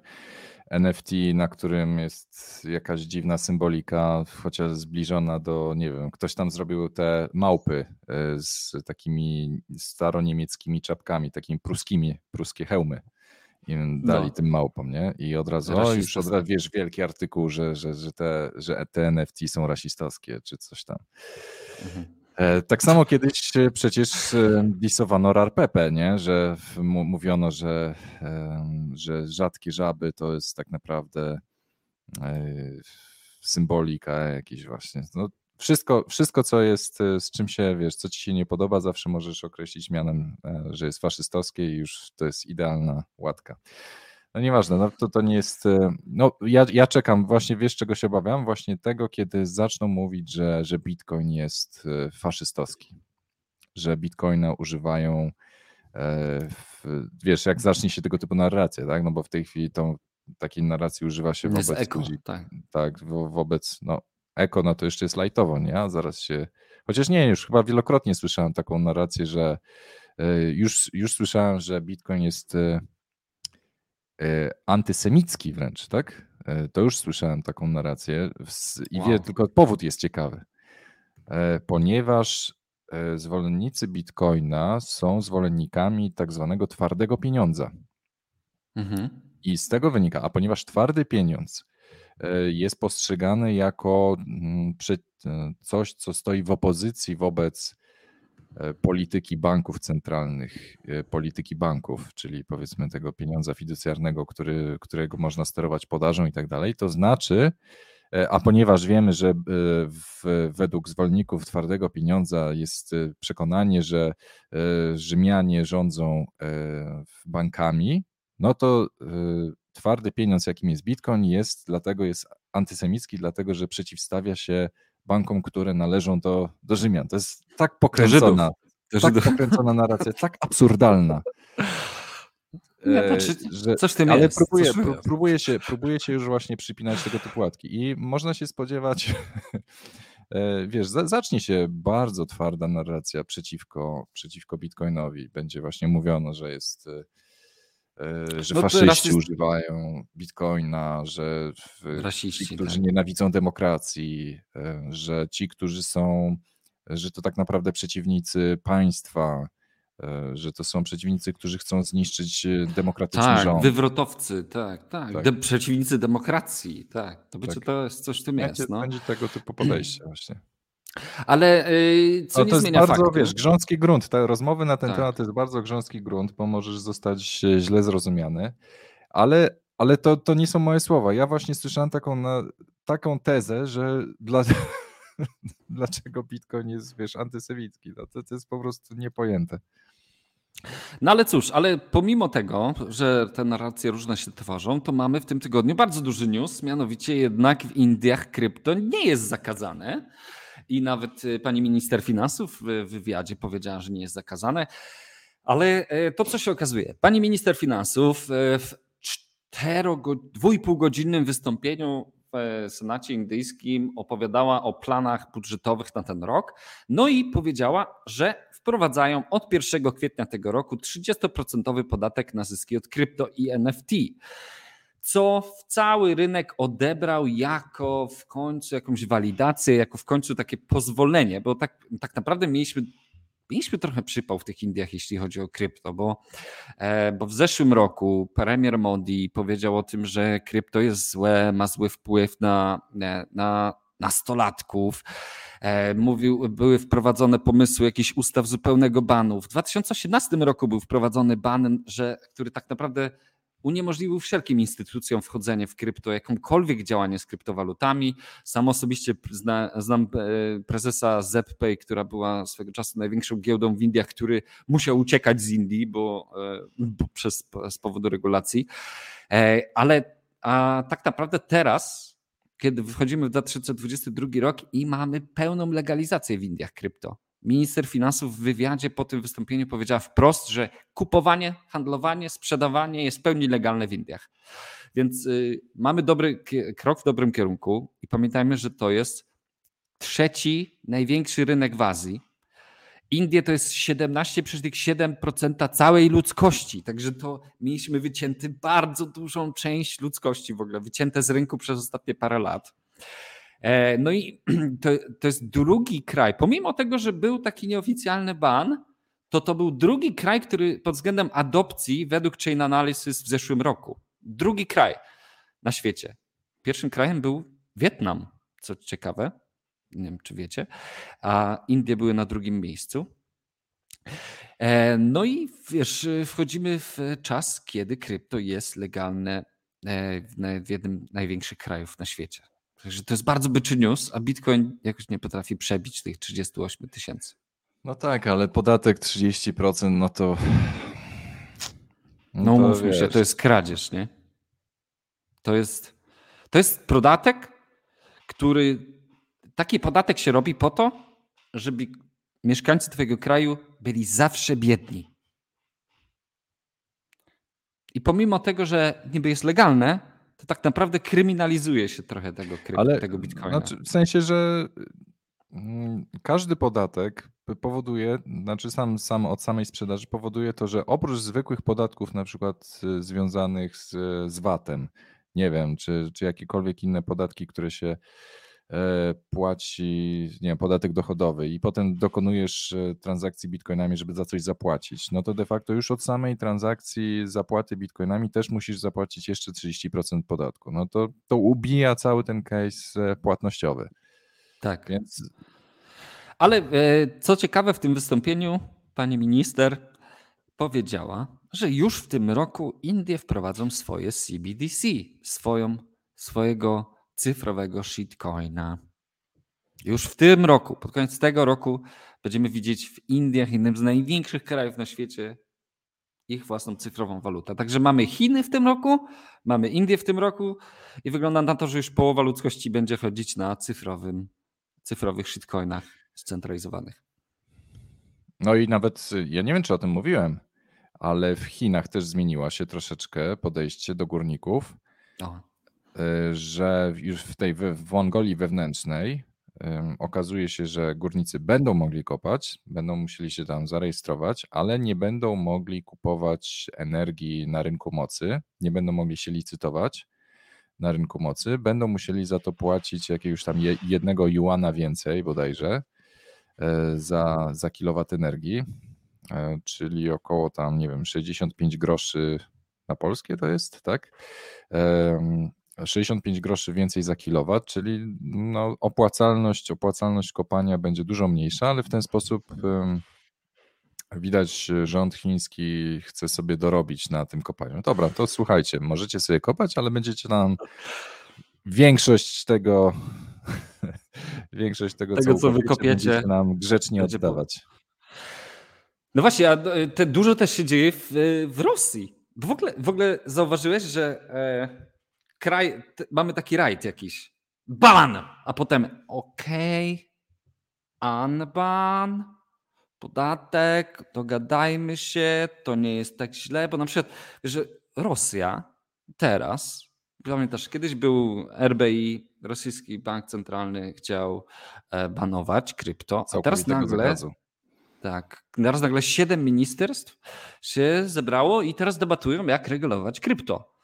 NFT, na którym jest jakaś dziwna symbolika, chociaż zbliżona do, nie wiem, ktoś tam zrobił te małpy e, z takimi staroniemieckimi czapkami, takimi pruskimi, pruskie hełmy im dali no. tym małpom, nie? I od razu, o, już od razu wiesz wielki artykuł, że, że, że, te, że te NFT są rasistowskie, czy coś tam. Mhm. E, tak samo kiedyś przecież e, disowano RARPP, nie? że mówiono, że, że rzadkie żaby to jest tak naprawdę e, symbolika jakiś właśnie. No, wszystko, wszystko, co jest, e, z czym się, wiesz, co ci się nie podoba, zawsze możesz określić mianem, e, że jest faszystowskie i już to jest idealna łatka. No nieważne, no to, to nie jest. E, no ja, ja czekam, właśnie wiesz, czego się obawiam? Właśnie tego, kiedy zaczną mówić, że, że Bitcoin jest faszystowski, że Bitcoina używają. W, wiesz, jak zacznie się tego typu narracja, tak? No bo w tej chwili to takiej narracji używa się wobec eko, ludzi. Tak, tak wo, wobec no, eko, no to jeszcze jest lajtowo, nie? A zaraz się. Chociaż nie, już chyba wielokrotnie słyszałem taką narrację, że e, już, już słyszałem, że Bitcoin jest e, e, antysemicki wręcz, tak? To już słyszałem taką narrację i wow. wie, tylko powód jest ciekawy. Ponieważ zwolennicy Bitcoina są zwolennikami tak zwanego twardego pieniądza. Mhm. I z tego wynika, a ponieważ twardy pieniądz e, jest postrzegany jako mm, e, coś, co stoi w opozycji wobec e, polityki banków centralnych, polityki banków, czyli powiedzmy tego pieniądza fiducjarnego, który, którego można sterować podażą i tak dalej, to znaczy, a ponieważ wiemy, że w, według zwolenników twardego pieniądza jest przekonanie, że Rzymianie rządzą bankami, no to twardy pieniądz, jakim jest Bitcoin, jest dlatego jest antysemicki, dlatego że przeciwstawia się bankom, które należą do, do Rzymian. To jest tak pokręcona, do tak pokręcona narracja, tak absurdalna. Nie, znaczy, że, coś tym ale jest. Próbuje, próbuje, się, próbuje się już właśnie przypinać tego typu łatki i można się spodziewać, e, wiesz, zacznie się bardzo twarda narracja przeciwko, przeciwko Bitcoinowi. Będzie właśnie mówiono, że jest E, że no faszyści używają bitcoina, że Rasiści, ci, którzy tak. nienawidzą demokracji, e, że ci, którzy są, że to tak naprawdę przeciwnicy państwa, e, że to są przeciwnicy, którzy chcą zniszczyć demokratyczny tak, rząd. wywrotowcy, tak, tak. tak. De przeciwnicy demokracji, tak. To, tak. to jest coś w tym jest. No. Będzie tego typu podejście właśnie. Ale yy, co no, to nie jest bardzo, faktu. wiesz, grząski grunt. Te rozmowy na ten tak. temat to jest bardzo grząski grunt, bo możesz zostać źle zrozumiany. Ale, ale to, to nie są moje słowa. Ja właśnie słyszałem taką, na, taką tezę, że dla, dlaczego Bitcoin jest, wiesz, antysemicki. No to, to jest po prostu niepojęte. No ale cóż, ale pomimo tego, że te narracje różne się tworzą, to mamy w tym tygodniu bardzo duży news, mianowicie jednak w Indiach krypto nie jest zakazane. I nawet y, pani minister finansów w wywiadzie powiedziała, że nie jest zakazane. Ale e, to, co się okazuje, pani minister finansów e, w dwójpół godzinnym wystąpieniu w Senacie Indyjskim opowiadała o planach budżetowych na ten rok. No i powiedziała, że wprowadzają od 1 kwietnia tego roku 30% podatek na zyski od krypto i NFT co w cały rynek odebrał jako w końcu jakąś walidację, jako w końcu takie pozwolenie, bo tak, tak naprawdę mieliśmy mieliśmy trochę przypał w tych Indiach, jeśli chodzi o krypto, bo, e, bo w zeszłym roku premier Modi powiedział o tym, że krypto jest złe, ma zły wpływ na, e, na nastolatków. E, mówił, były wprowadzone pomysły jakichś ustaw zupełnego banu. W 2018 roku był wprowadzony ban, że, który tak naprawdę uniemożliwił wszelkim instytucjom wchodzenie w krypto, jakąkolwiek działanie z kryptowalutami. Sam osobiście zna, znam e, prezesa ZPay, która była swego czasu największą giełdą w Indiach, który musiał uciekać z Indii, bo, e, bo przez, z powodu regulacji. E, ale a tak naprawdę teraz, kiedy wchodzimy w 2022 rok i mamy pełną legalizację w Indiach krypto. Minister finansów w wywiadzie po tym wystąpieniu powiedziała wprost, że kupowanie, handlowanie, sprzedawanie jest w pełni legalne w Indiach. Więc y, mamy dobry krok w dobrym kierunku i pamiętajmy, że to jest trzeci największy rynek w Azji. Indie to jest 17,7% całej ludzkości, także to mieliśmy wycięty bardzo dużą część ludzkości w ogóle, wycięte z rynku przez ostatnie parę lat. E, no i to, to jest drugi kraj, pomimo tego, że był taki nieoficjalny ban, to to był drugi kraj, który pod względem adopcji według Chain Analysis w zeszłym roku. Drugi kraj na świecie. Pierwszym krajem był Wietnam, co ciekawe, nie wiem czy wiecie, a Indie były na drugim miejscu. E, no i wiesz, wchodzimy w czas, kiedy krypto jest legalne e, w jednym z największych krajów na świecie. Także to jest bardzo byczy news, a Bitcoin jakoś nie potrafi przebić tych 38 tysięcy. No tak, ale podatek 30%, no to. No, no mówmy się, to jest kradzież, nie? To jest, to jest podatek, który. Taki podatek się robi po to, żeby mieszkańcy Twojego kraju byli zawsze biedni. I pomimo tego, że niby jest legalne, to tak naprawdę kryminalizuje się trochę tego, Ale, tego bitcoina. Znaczy, w sensie, że mm, każdy podatek powoduje, znaczy sam, sam od samej sprzedaży powoduje to, że oprócz zwykłych podatków, na przykład y, związanych z, z VAT-em, nie wiem, czy, czy jakiekolwiek inne podatki, które się płaci nie wiem, podatek dochodowy i potem dokonujesz e, transakcji bitcoinami, żeby za coś zapłacić, no to de facto już od samej transakcji zapłaty bitcoinami też musisz zapłacić jeszcze 30% podatku. No to, to ubija cały ten case płatnościowy. Tak. Więc... Ale co ciekawe w tym wystąpieniu pani minister powiedziała, że już w tym roku Indie wprowadzą swoje CBDC, swoją, swojego cyfrowego shitcoina. Już w tym roku, pod koniec tego roku, będziemy widzieć w Indiach, jednym z największych krajów na świecie, ich własną cyfrową walutę. Także mamy Chiny w tym roku, mamy Indie w tym roku i wygląda na to, że już połowa ludzkości będzie chodzić na cyfrowym, cyfrowych shitcoinach scentralizowanych. No i nawet, ja nie wiem, czy o tym mówiłem, ale w Chinach też zmieniła się troszeczkę podejście do górników, o. E, że już w tej w Mongolii wewnętrznej okazuje się, że górnicy będą mogli kopać, będą musieli się tam zarejestrować, ale nie będą mogli kupować energii na rynku mocy, nie będą mogli się licytować na rynku mocy, będą musieli za to płacić jakiegoś tam jednego juana więcej bodajże e, za, za kilowat energii. E, czyli około tam, nie wiem, 65 groszy na polskie to jest, tak? 65 groszy więcej za kilowat, czyli no, opłacalność, opłacalność kopania będzie dużo mniejsza, ale w ten sposób widać, rząd chiński chce sobie dorobić na tym kopaniu. Dobra, to słuchajcie, możecie sobie kopać, ale będziecie nam większość tego, większość tego, tego co, co wykopiecie, nam grzecznie oddawać. No właśnie, a e, te, dużo też się dzieje w, e, w Rosji. W ogóle, w ogóle zauważyłeś, że e, kraj, mamy taki rajd jakiś. Ban! A potem okej, okay, unban, podatek, dogadajmy się, to nie jest tak źle, bo na przykład, że Rosja teraz, pamiętasz, kiedyś był RBI, rosyjski bank centralny chciał e, banować krypto, a teraz nagle... Tak. Teraz nagle siedem ministerstw się zebrało i teraz debatują, jak regulować krypto.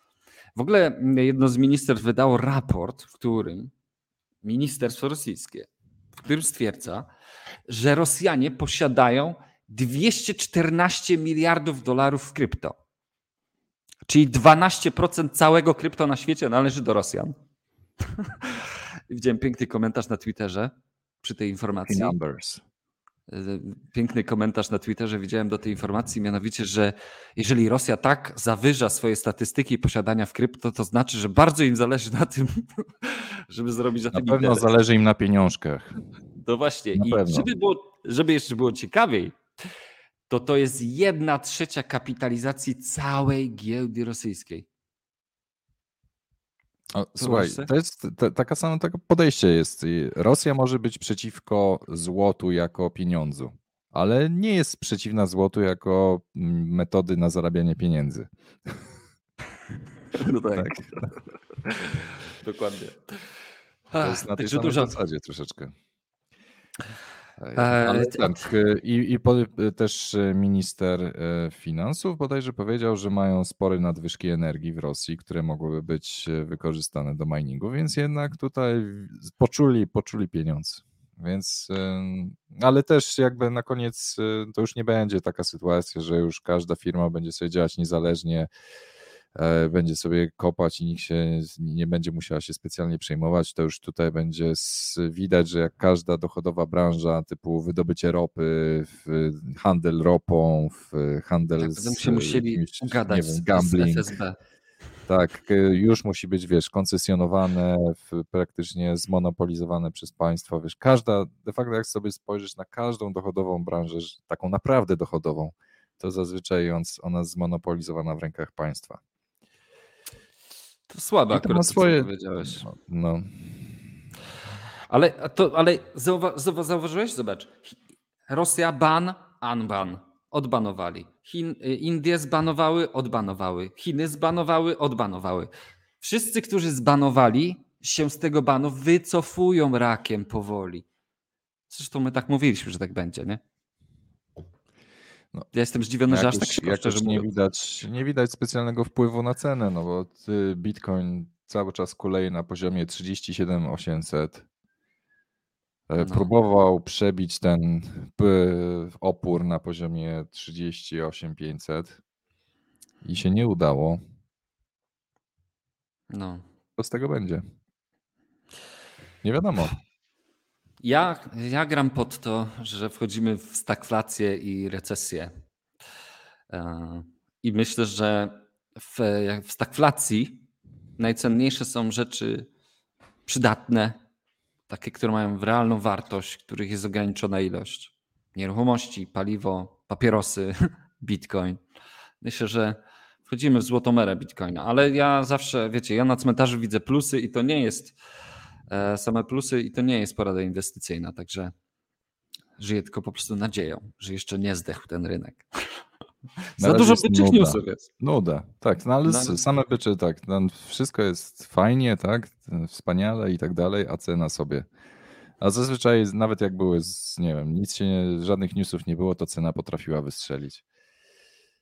W ogóle jedno z ministerstw wydało raport, w którym ministerstwo rosyjskie, w którym stwierdza, że Rosjanie posiadają 214 miliardów dolarów w krypto. Czyli 12% całego krypto na świecie należy do Rosjan. Widziałem piękny komentarz na Twitterze przy tej informacji. Numbers piękny komentarz na Twitterze widziałem do tej informacji, mianowicie, że jeżeli Rosja tak zawyża swoje statystyki posiadania w krypto, to znaczy, że bardzo im zależy na tym, żeby zrobić na, na pewno interes. zależy im na pieniążkach. No właśnie. Na I pewno. żeby, było, żeby jeszcze było ciekawiej, to to jest jedna trzecia kapitalizacji całej giełdy rosyjskiej. O, słuchaj, to jest to, taka sama taka podejście jest. Rosja może być przeciwko złotu jako pieniądzu, ale nie jest przeciwna złotu jako mm, metody na zarabianie pieniędzy. No tak. tak. Dokładnie. To jest na tej samej dużo... zasadzie troszeczkę. Ale tak, y, i, i po, y, też y, minister finansów bodajże powiedział, że mają spore nadwyżki energii w Rosji, które mogłyby być wykorzystane do miningu, więc jednak tutaj poczuli, poczuli pieniądze. Więc, ale też jakby na koniec to już nie będzie taka sytuacja, że już każda firma będzie sobie działać niezależnie E, będzie sobie kopać i nikt się nie będzie musiała się specjalnie przejmować, to już tutaj będzie widać, że jak każda dochodowa branża typu wydobycie ropy, handel ropą, handel tak, z, się musieli jakimś, ugadać wiem, gambling. Z FSB. Tak, już musi być, wiesz, koncesjonowane, praktycznie zmonopolizowane przez państwo. Wiesz, każda, de facto jak sobie spojrzysz na każdą dochodową branżę, taką naprawdę dochodową, to zazwyczaj ona zmonopolizowana w rękach państwa. To słabe akurat, ma swoje... co powiedziałeś. No. no. Ale, to, ale zauwa zauważyłeś? Zobacz. Rosja ban, unban. Odbanowali. Chin, Indie zbanowały, odbanowały. Chiny zbanowały, odbanowały. Wszyscy, którzy zbanowali, się z tego banu wycofują rakiem powoli. Zresztą my tak mówiliśmy, że tak będzie, nie? No, ja jestem zdziwiony, że aż tak szybko, jakoś nie widać, nie widać specjalnego wpływu na cenę, no bo Bitcoin cały czas kuleje na poziomie 37 800. No. Próbował przebić ten opór na poziomie 38500 i się nie udało. No. Co z tego będzie? Nie wiadomo. Ja, ja gram pod to, że wchodzimy w stagflację i recesję. E, I myślę, że w, w stagflacji najcenniejsze są rzeczy przydatne, takie, które mają realną wartość, których jest ograniczona ilość. Nieruchomości, paliwo, papierosy, bitcoin. Myślę, że wchodzimy w złotomerę bitcoina, ale ja zawsze, wiecie, ja na cmentarzu widzę plusy i to nie jest same plusy i to nie jest porada inwestycyjna, także żyję tylko po prostu nadzieją, że jeszcze nie zdechł ten rynek. Za dużo byczych newsów jest. Nuda, tak, no ale no, same byczy, tak, no, wszystko jest fajnie, tak, wspaniale i tak dalej, a cena sobie. A zazwyczaj nawet jak były, z, nie wiem, nic się, nie, żadnych newsów nie było, to cena potrafiła wystrzelić.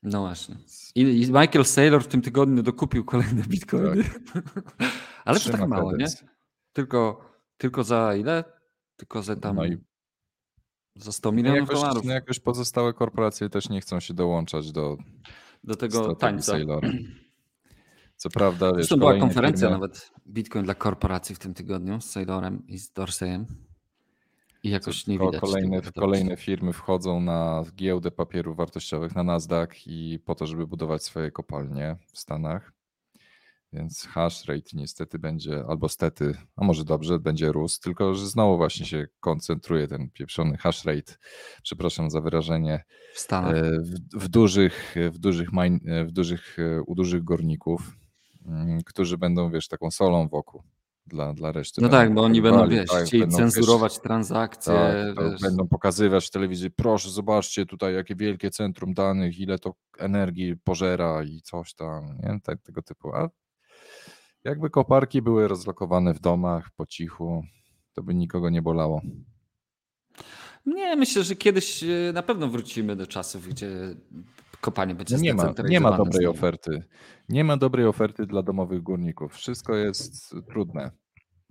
No właśnie. I, Michael Saylor w tym tygodniu dokupił kolejne bitcoiny. Tak. Ale to tak mało, nie? Tylko, tylko za ile? Tylko za tam no i... za 100 milionów no jakoś, dolarów. No jakoś pozostałe korporacje też nie chcą się dołączać do, do tego tańca. Saylora. Co prawda, wiesz, była konferencja firmy... nawet Bitcoin dla korporacji w tym tygodniu z Saylorem i z Dorseyem. I jakoś nie widać. Kolejne, kolejne firmy wchodzą na giełdę papierów wartościowych, na Nasdaq i po to, żeby budować swoje kopalnie w Stanach. Więc hash rate niestety będzie, albo stety, a może dobrze, będzie rósł, tylko że znowu właśnie się koncentruje ten pieprzony hash rate, przepraszam za wyrażenie, w. E, w, w dużych, w dużych, w dużych, e, u dużych górników, mm, którzy będą, wiesz, taką solą wokół dla, dla reszty. No tak, bo oni będą, wiesz, tak, chcieli będą, cenzurować wiesz, transakcje. Tak, będą pokazywać w telewizji, proszę zobaczcie tutaj jakie wielkie centrum danych, ile to energii pożera i coś tam, nie? Tak, tego typu. A jakby koparki były rozlokowane w domach po cichu, to by nikogo nie bolało. Nie, myślę, że kiedyś e, na pewno wrócimy do czasów, gdzie kopanie będzie no nie ma, nie ma dobrej oferty. Nie ma dobrej oferty dla domowych górników. Wszystko jest trudne.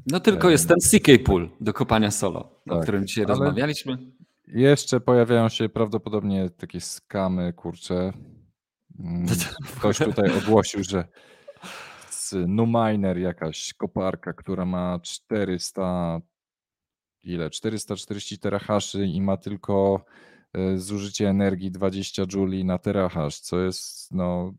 No tylko jest ten CK Pool do kopania solo, tak, o którym dzisiaj rozmawialiśmy. Jeszcze pojawiają się prawdopodobnie takie skamy, kurcze. Mm, ktoś tutaj ogłosił, że z Numiner jakaś koparka, która ma 400 ile? 440 terahaszy i ma tylko e, zużycie energii 20 jouli na terahash, co jest no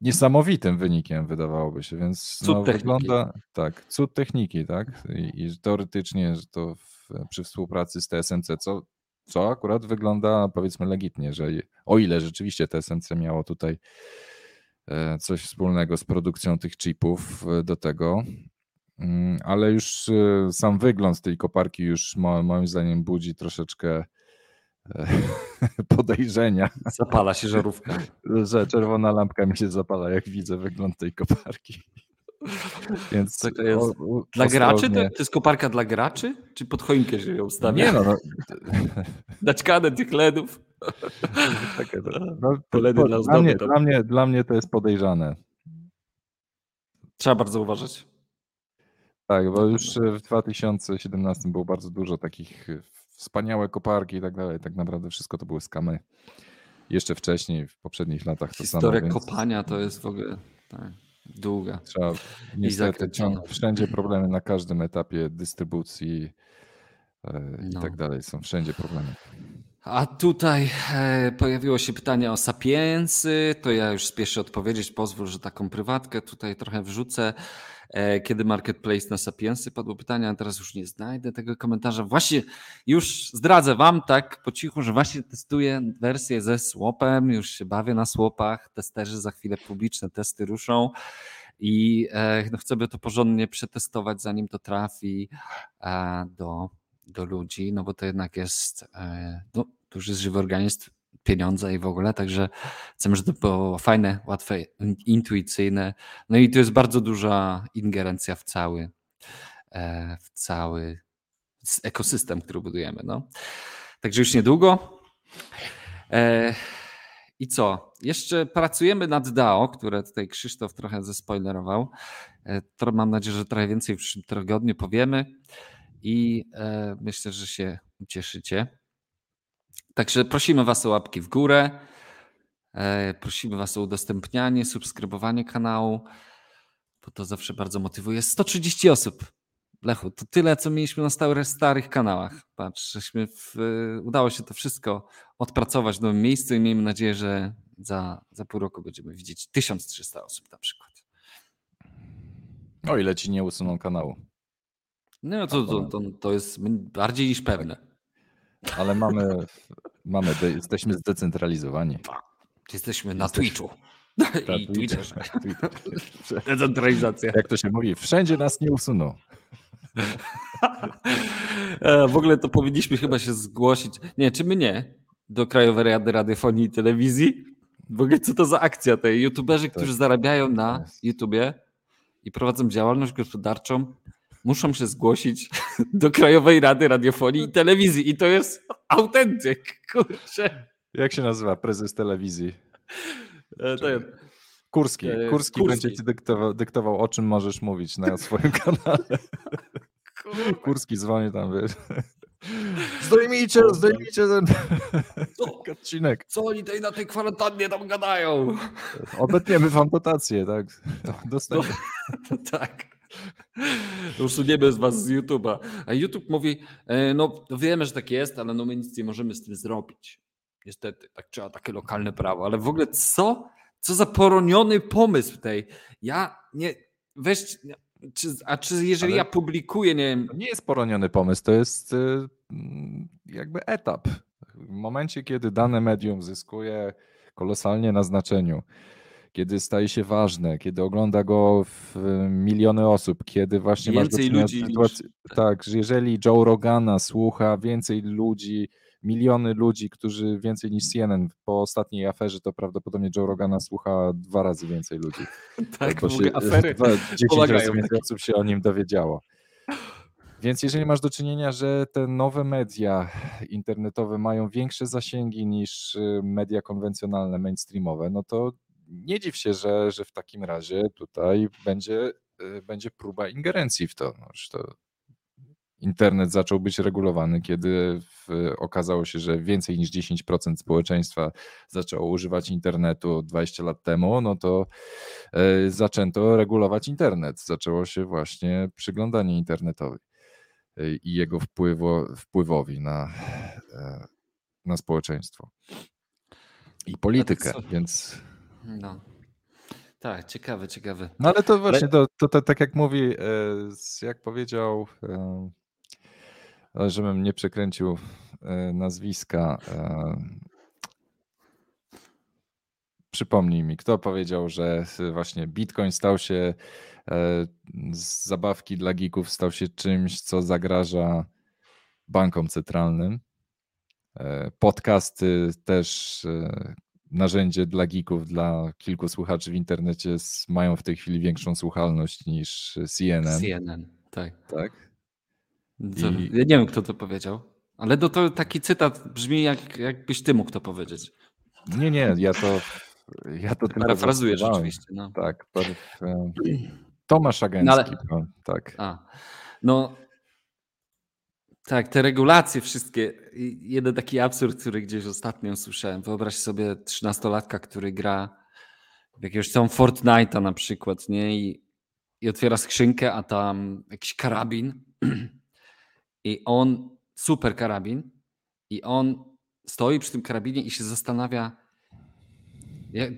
niesamowitym wynikiem, wydawałoby się, więc no, wygląda tak, cud techniki, tak? I, i teoretycznie, to w, przy współpracy z TSMC, co, co akurat wygląda powiedzmy legitnie, że o ile rzeczywiście TSMC miało tutaj coś wspólnego z produkcją tych chipów e, do tego, mm, ale już e, sam wygląd tej koparki już moim zdaniem budzi troszeczkę podejrzenia. Zapala się żarówka. Że czerwona lampka mi się zapala, jak widzę wygląd tej koparki. Więc to jest o, dla graczy? To, jest koparka dla graczy? Czy pod choinkę się ją stawia? Nie no. no. Naćkane tych LEDów. Takie, no, to, LEDy dla, dla, mnie, dla, mnie, dla mnie to jest podejrzane. Trzeba bardzo uważać. Tak, bo już w 2017 było bardzo dużo takich wspaniałe koparki i tak dalej. Tak naprawdę wszystko to były skamy. Jeszcze wcześniej, w poprzednich latach to Historia samo. Historia kopania to jest w ogóle tak, długa. Trzeba, niestety, wszędzie problemy na każdym etapie dystrybucji e, i no. tak dalej. Są wszędzie problemy. A tutaj e, pojawiło się pytanie o sapiensy, to ja już spieszę odpowiedzieć, pozwól, że taką prywatkę tutaj trochę wrzucę. E, kiedy marketplace na Sapiensy padło pytanie, a teraz już nie znajdę tego komentarza. Właśnie już zdradzę wam tak po cichu, że właśnie testuję wersję ze swapem, już się bawię na swapach, testerzy za chwilę publiczne testy ruszą i e, no chcę by to porządnie przetestować, zanim to trafi e, do, do ludzi, no bo to jednak jest, no, to już jest żywy organizm, pieniądze i w ogóle, także chcemy, żeby to było fajne, łatwe, intuicyjne. No i to jest bardzo duża ingerencja w cały, e, w cały ekosystem, który budujemy. No. Także już niedługo. E, I co? Jeszcze pracujemy nad DAO, które tutaj Krzysztof trochę zespoilerował. E, mam nadzieję, że trochę więcej w przyszłym tygodniu powiemy. i myślę, że się ucieszycie. Także prosimy Was o łapki w górę. E, prosimy Was o udostępnianie, subskrybowanie kanału, bo to zawsze bardzo motywuje. 130 osób. Lechu, to tyle, co mieliśmy na stałych starych kanałach. Patrz, żeśmy w, udało się to wszystko odpracować w nowym miejscu i miejmy nadzieję, że za, za pół roku będziemy widzieć 1300 osób na przykład. O ile ci nie usuną kanału. No to, to, to, to jest bardziej niż pewne. Ale mamy, mamy jesteśmy zdecentralizowani. Jesteśmy na Twitchu. I Twitterze. Decentralizacja. Jak to się mówi, wszędzie nas nie usuną. E, w ogóle to powinniśmy chyba się zgłosić. Nie, czy my nie? Do Krajowej Rady Radiofonii i Telewizji. W ogóle co to za akcja tej? YouTuberzy, którzy zarabiają na YouTubie i prowadzą działalność gospodarczą, muszą się zgłosić do Krajowej Rady Radiofonii i Telewizji. I to jest autentyk, kurczę. Jak się nazywa prezes telewizji? E, to jest... Kurski. Kurski. Kurski będzie ci dyktował, dyktował, o czym możesz mówić na swoim kanale. Kurski dzwoni tam, wiesz. Zdejmijcie, zdejmijcie ten, ten odcinek. Co oni tutaj na tej kwarantannie tam gadają? Obetniemy wam dotację, tak? Dostępnie. No, tak. Usuniemy z was z YouTube'a. A YouTube mówi, e, no wiemy, że tak jest, ale no my nic nie możemy z tym zrobić. Niestety, tak trzeba takie lokalne prawo. Ale w ogóle co? Co za poroniony pomysł tej. Ja nie, weź, czy, a czy jeżeli Ale ja publikuję, nie wiem. To nie jest poroniony pomysł, to jest y, jakby etap. W momencie, kiedy dane medium zyskuje kolosalnie na znaczeniu, kiedy staje się ważne, kiedy ogląda go miliony osób, kiedy właśnie więcej masz do ludzi tak, że jeżeli Joe Rogana słucha więcej ludzi, miliony ludzi, którzy więcej niż CNN po ostatniej aferze, to prawdopodobnie Joe Rogana słucha dwa razy więcej ludzi. tak, bo się, afery 10 razy więcej osób się o nim dowiedziało. Więc jeżeli masz do czynienia, że te nowe media internetowe mają większe zasięgi niż y, media konwencjonalne, mainstreamowe, no to nie dziw się, że, że w takim razie tutaj będzie, y, będzie próba ingerencji w to. No, to internet zaczął być regulowany, kiedy w, okazało się, że więcej niż 10% społeczeństwa zaczęło używać internetu 20 lat temu, no to e, zaczęto regulować internet. Zaczęło się właśnie przyglądanie internetowi e, i jego wpływo, wpływowi na, e, na społeczeństwo i politykę, więc... No. Tak, ciekawe, ciekawe. No ale to właśnie, to, to, to tak jak mówi, jak powiedział ale żebym nie przekręcił e, nazwiska. E, przypomnij mi, kto powiedział, że właśnie Bitcoin stał się e, z zabawki dla geeków, stał się czymś, co zagraża bankom centralnym. Podcasty też narzędzie dla geeków, dla kilku słuchaczy w internecie mają w tej chwili większą słuchalność niż CNN. CNN, tak. Tak. I... Ja nie wiem, kto to powiedział, ale to, to taki cytat brzmi, jak, jakbyś ty mógł to powiedzieć. Nie, nie, ja to. Ja to tylko Parafrazujesz oczywiście. No. Tak. E, Tomasz Agencki. No, ale... tak. A, no, tak, te regulacje wszystkie. Jeden taki absurd, który gdzieś ostatnio słyszałem. Wyobraź sobie trzynastolatka, który gra w jakiegoś tam Fortnite'a na przykład, nie? I, I otwiera skrzynkę, a tam jakiś karabin i on, super karabin, i on stoi przy tym karabinie i się zastanawia,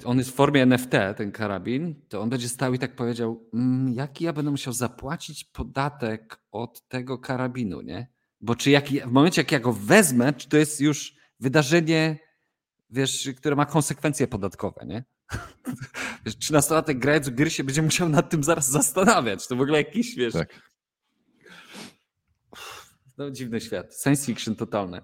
on jest w formie NFT, ten karabin, to on będzie stał i tak powiedział, mmm, jaki ja będę musiał zapłacić podatek od tego karabinu, nie? Bo czy jak, w momencie, jak ja go wezmę, czy to jest już wydarzenie, wiesz, które ma konsekwencje podatkowe, nie? Wiesz, 13-latek grając w gry się będzie musiał nad tym zaraz zastanawiać. To w ogóle jakiś, wiesz, tak. No, dziwny świat. Science fiction totalne.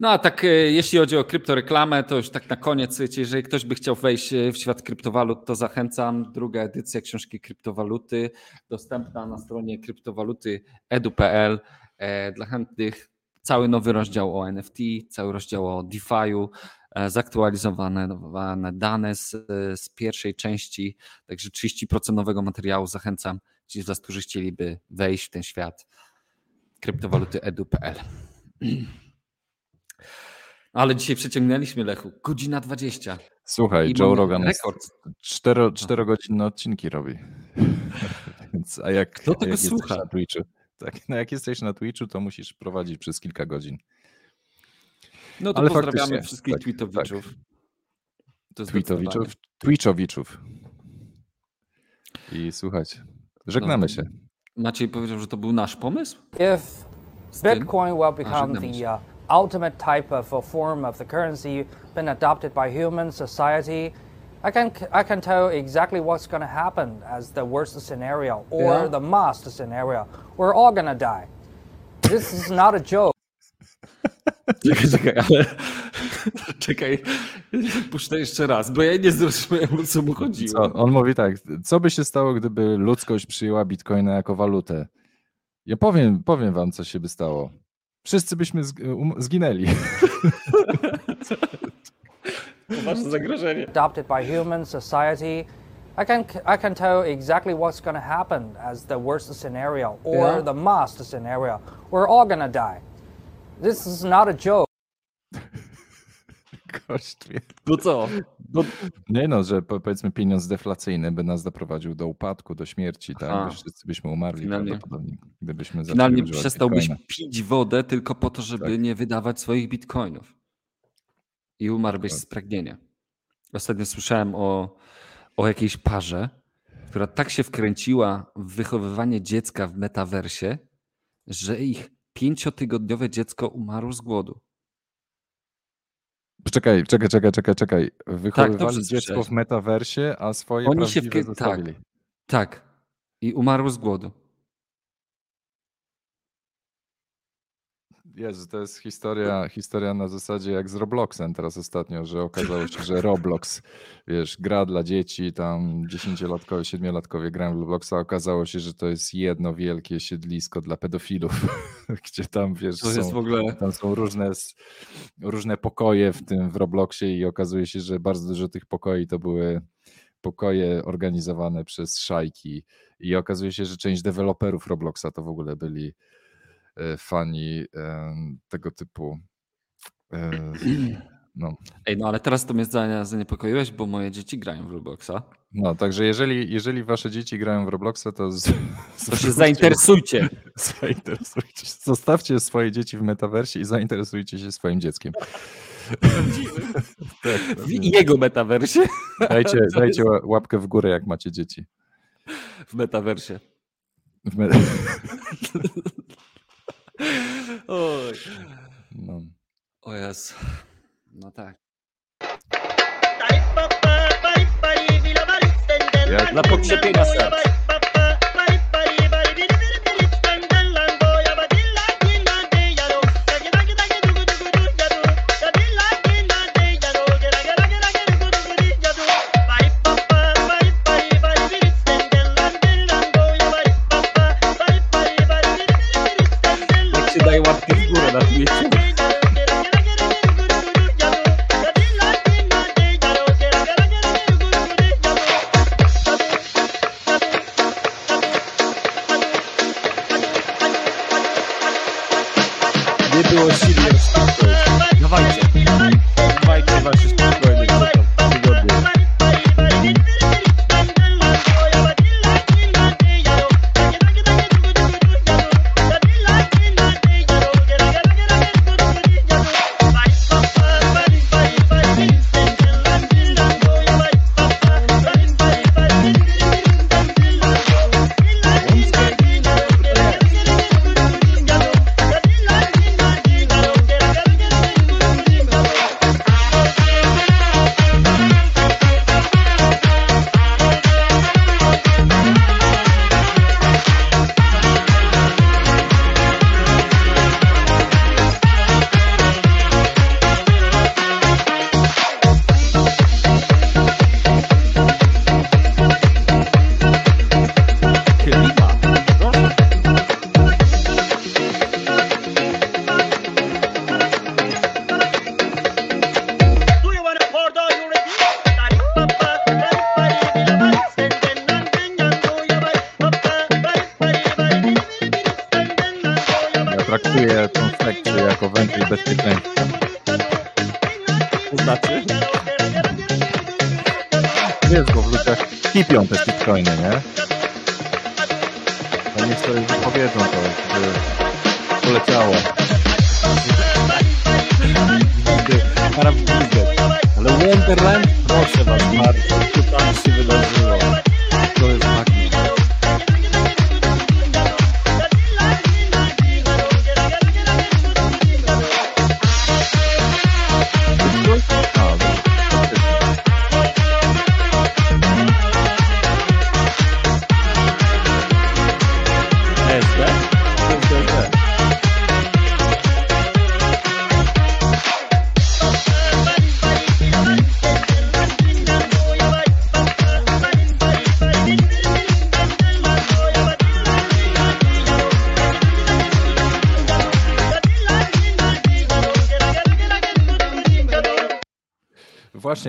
No a tak, e, jeśli chodzi o kryptoreklamę, to już tak na koniec, wiecie, jeżeli ktoś by chciał wejść e, w świat kryptowalut, to zachęcam. Druga edycja książki Kryptowaluty, dostępna na stronie kryptowaluty edu.pl e, dla chętnych. Cały nowy rozdział o NFT, cały rozdział o DeFi'u, zaktualizowane dane z, z pierwszej części, także 30% nowego materiału zachęcam ci z Was, którzy chcieliby wejść w ten świat kryptowaluty edu.pl. Ale dzisiaj przeciągnęliśmy Lechu. Godzina 20. Słuchaj, I Joe Rogan rekord. Cztero, czterogodzinne odcinki robi. Więc, a jak, Kto tego jak słucha? na Twitchu, tak, no jak jesteś na Twitchu, to musisz prowadzić przez kilka godzin. No to Ale pozdrawiamy wszystkich tak, tweetowiczów. Tak. Tweetowiczów, Twitchowiczów. I słuchajcie, żegnamy no, się. Maciej powiedział, że to był nasz pomysł? If Bitcoin will become the uh, ultimate type of a form of the currency been adopted by human society, I can I can tell exactly what's going to happen as the worst scenario or yeah. the must scenario. We're all going to die. This is not a joke. czekaj, czekaj, ale czekaj, puszczę jeszcze raz, bo ja nie zrozumiałem, o co mu chodziło. Co? On mówi tak, co by się stało, gdyby ludzkość przyjęła bitcoina jako walutę? Ja powiem, powiem wam, co się by stało. Wszyscy byśmy um, zginęli. Poważne zagrożenie. Adopted by human society. I can I can tell exactly what's going to happen as the worst scenario or yeah. the must scenario. We're all going to die. This is not a joke. Kosztuje. No co? No... Nie no, że powiedzmy pieniądz deflacyjny by nas doprowadził do upadku, do śmierci, tak? Wszyscy byśmy umarli finalnie, prawdopodobnie, gdybyśmy Finalnie przestałbyś bitcoina. pić wodę tylko po to, żeby tak. nie wydawać swoich bitcoinów. I umarłbyś tak. z pragnienia. Ostatnio słyszałem o, o jakiejś parze, która tak się wkręciła w wychowywanie dziecka w metaversie, że ich pięciotygodniowe dziecko umarło z głodu. Czekaj, czekaj, czekaj, czekaj, czekaj. Wychowywali tak, dziecko w metaversie, a swoje Oni się wkry... Tak, tak. I umarło z głodu. Jezu, to jest historia, historia na zasadzie jak z Robloxem teraz ostatnio, że okazało się, że Roblox, wiesz, gra dla dzieci, tam dziesięciolatkowie, siedmiolatkowie grają w Robloxa, okazało się, że to jest jedno wielkie siedlisko dla pedofilów, gdzie tam, wiesz, to są, ogóle... tam są różne, różne pokoje w tym w Robloxie i okazuje się, że bardzo dużo tych pokoi to były pokoje organizowane przez szajki. I okazuje się, że część deweloperów Robloxa to w ogóle byli fani e, tego typu. E, no. Ej, no ale teraz to mnie zaniepokoiłeś, bo moje dzieci grają w Robloxa. No, także jeżeli, jeżeli wasze dzieci grają w Robloxa, to, z, to się zainteresujcie. zainteresujcie. Zostawcie swoje dzieci w metaversie i zainteresujcie się swoim dzieckiem. tak, w jego metaversie. Dajcie, dajcie łapkę w górę, jak macie dzieci. W metaversie. W Oj. No. O Jezu. No tak. Jak dla pokrzepienia serca. всегда его от да. отмечу.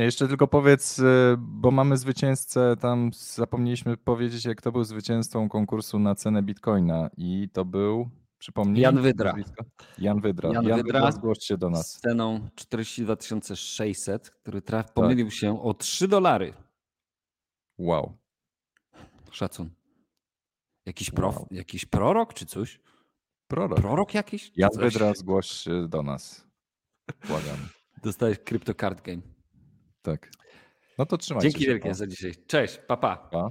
Jeszcze tylko powiedz, y, bo mamy zwycięzcę, tam zapomnieliśmy powiedzieć, jak to był zwycięzcą konkursu na cenę bitcoina i to był, przypomnij? Jan Wydra. nazwisko? Jan Wydra. Jan Jan, Wydra. Wydra, zgłoś się do Z nas. ceną 42 600, który traf, pomylił się o 3 dolary. Wow. Szacun. Jakiś, prof, Wow. jakiś prorok czy coś? Prorok. Prorok jakiś? Jan coś? Wydra, zgłoś się do nas. Błagam. Dostałeś Crypto Card Game. Tak. No to trzymajcie Dzięki się. wielkie za dzisiaj. Cześć, papa. Pa. Pa.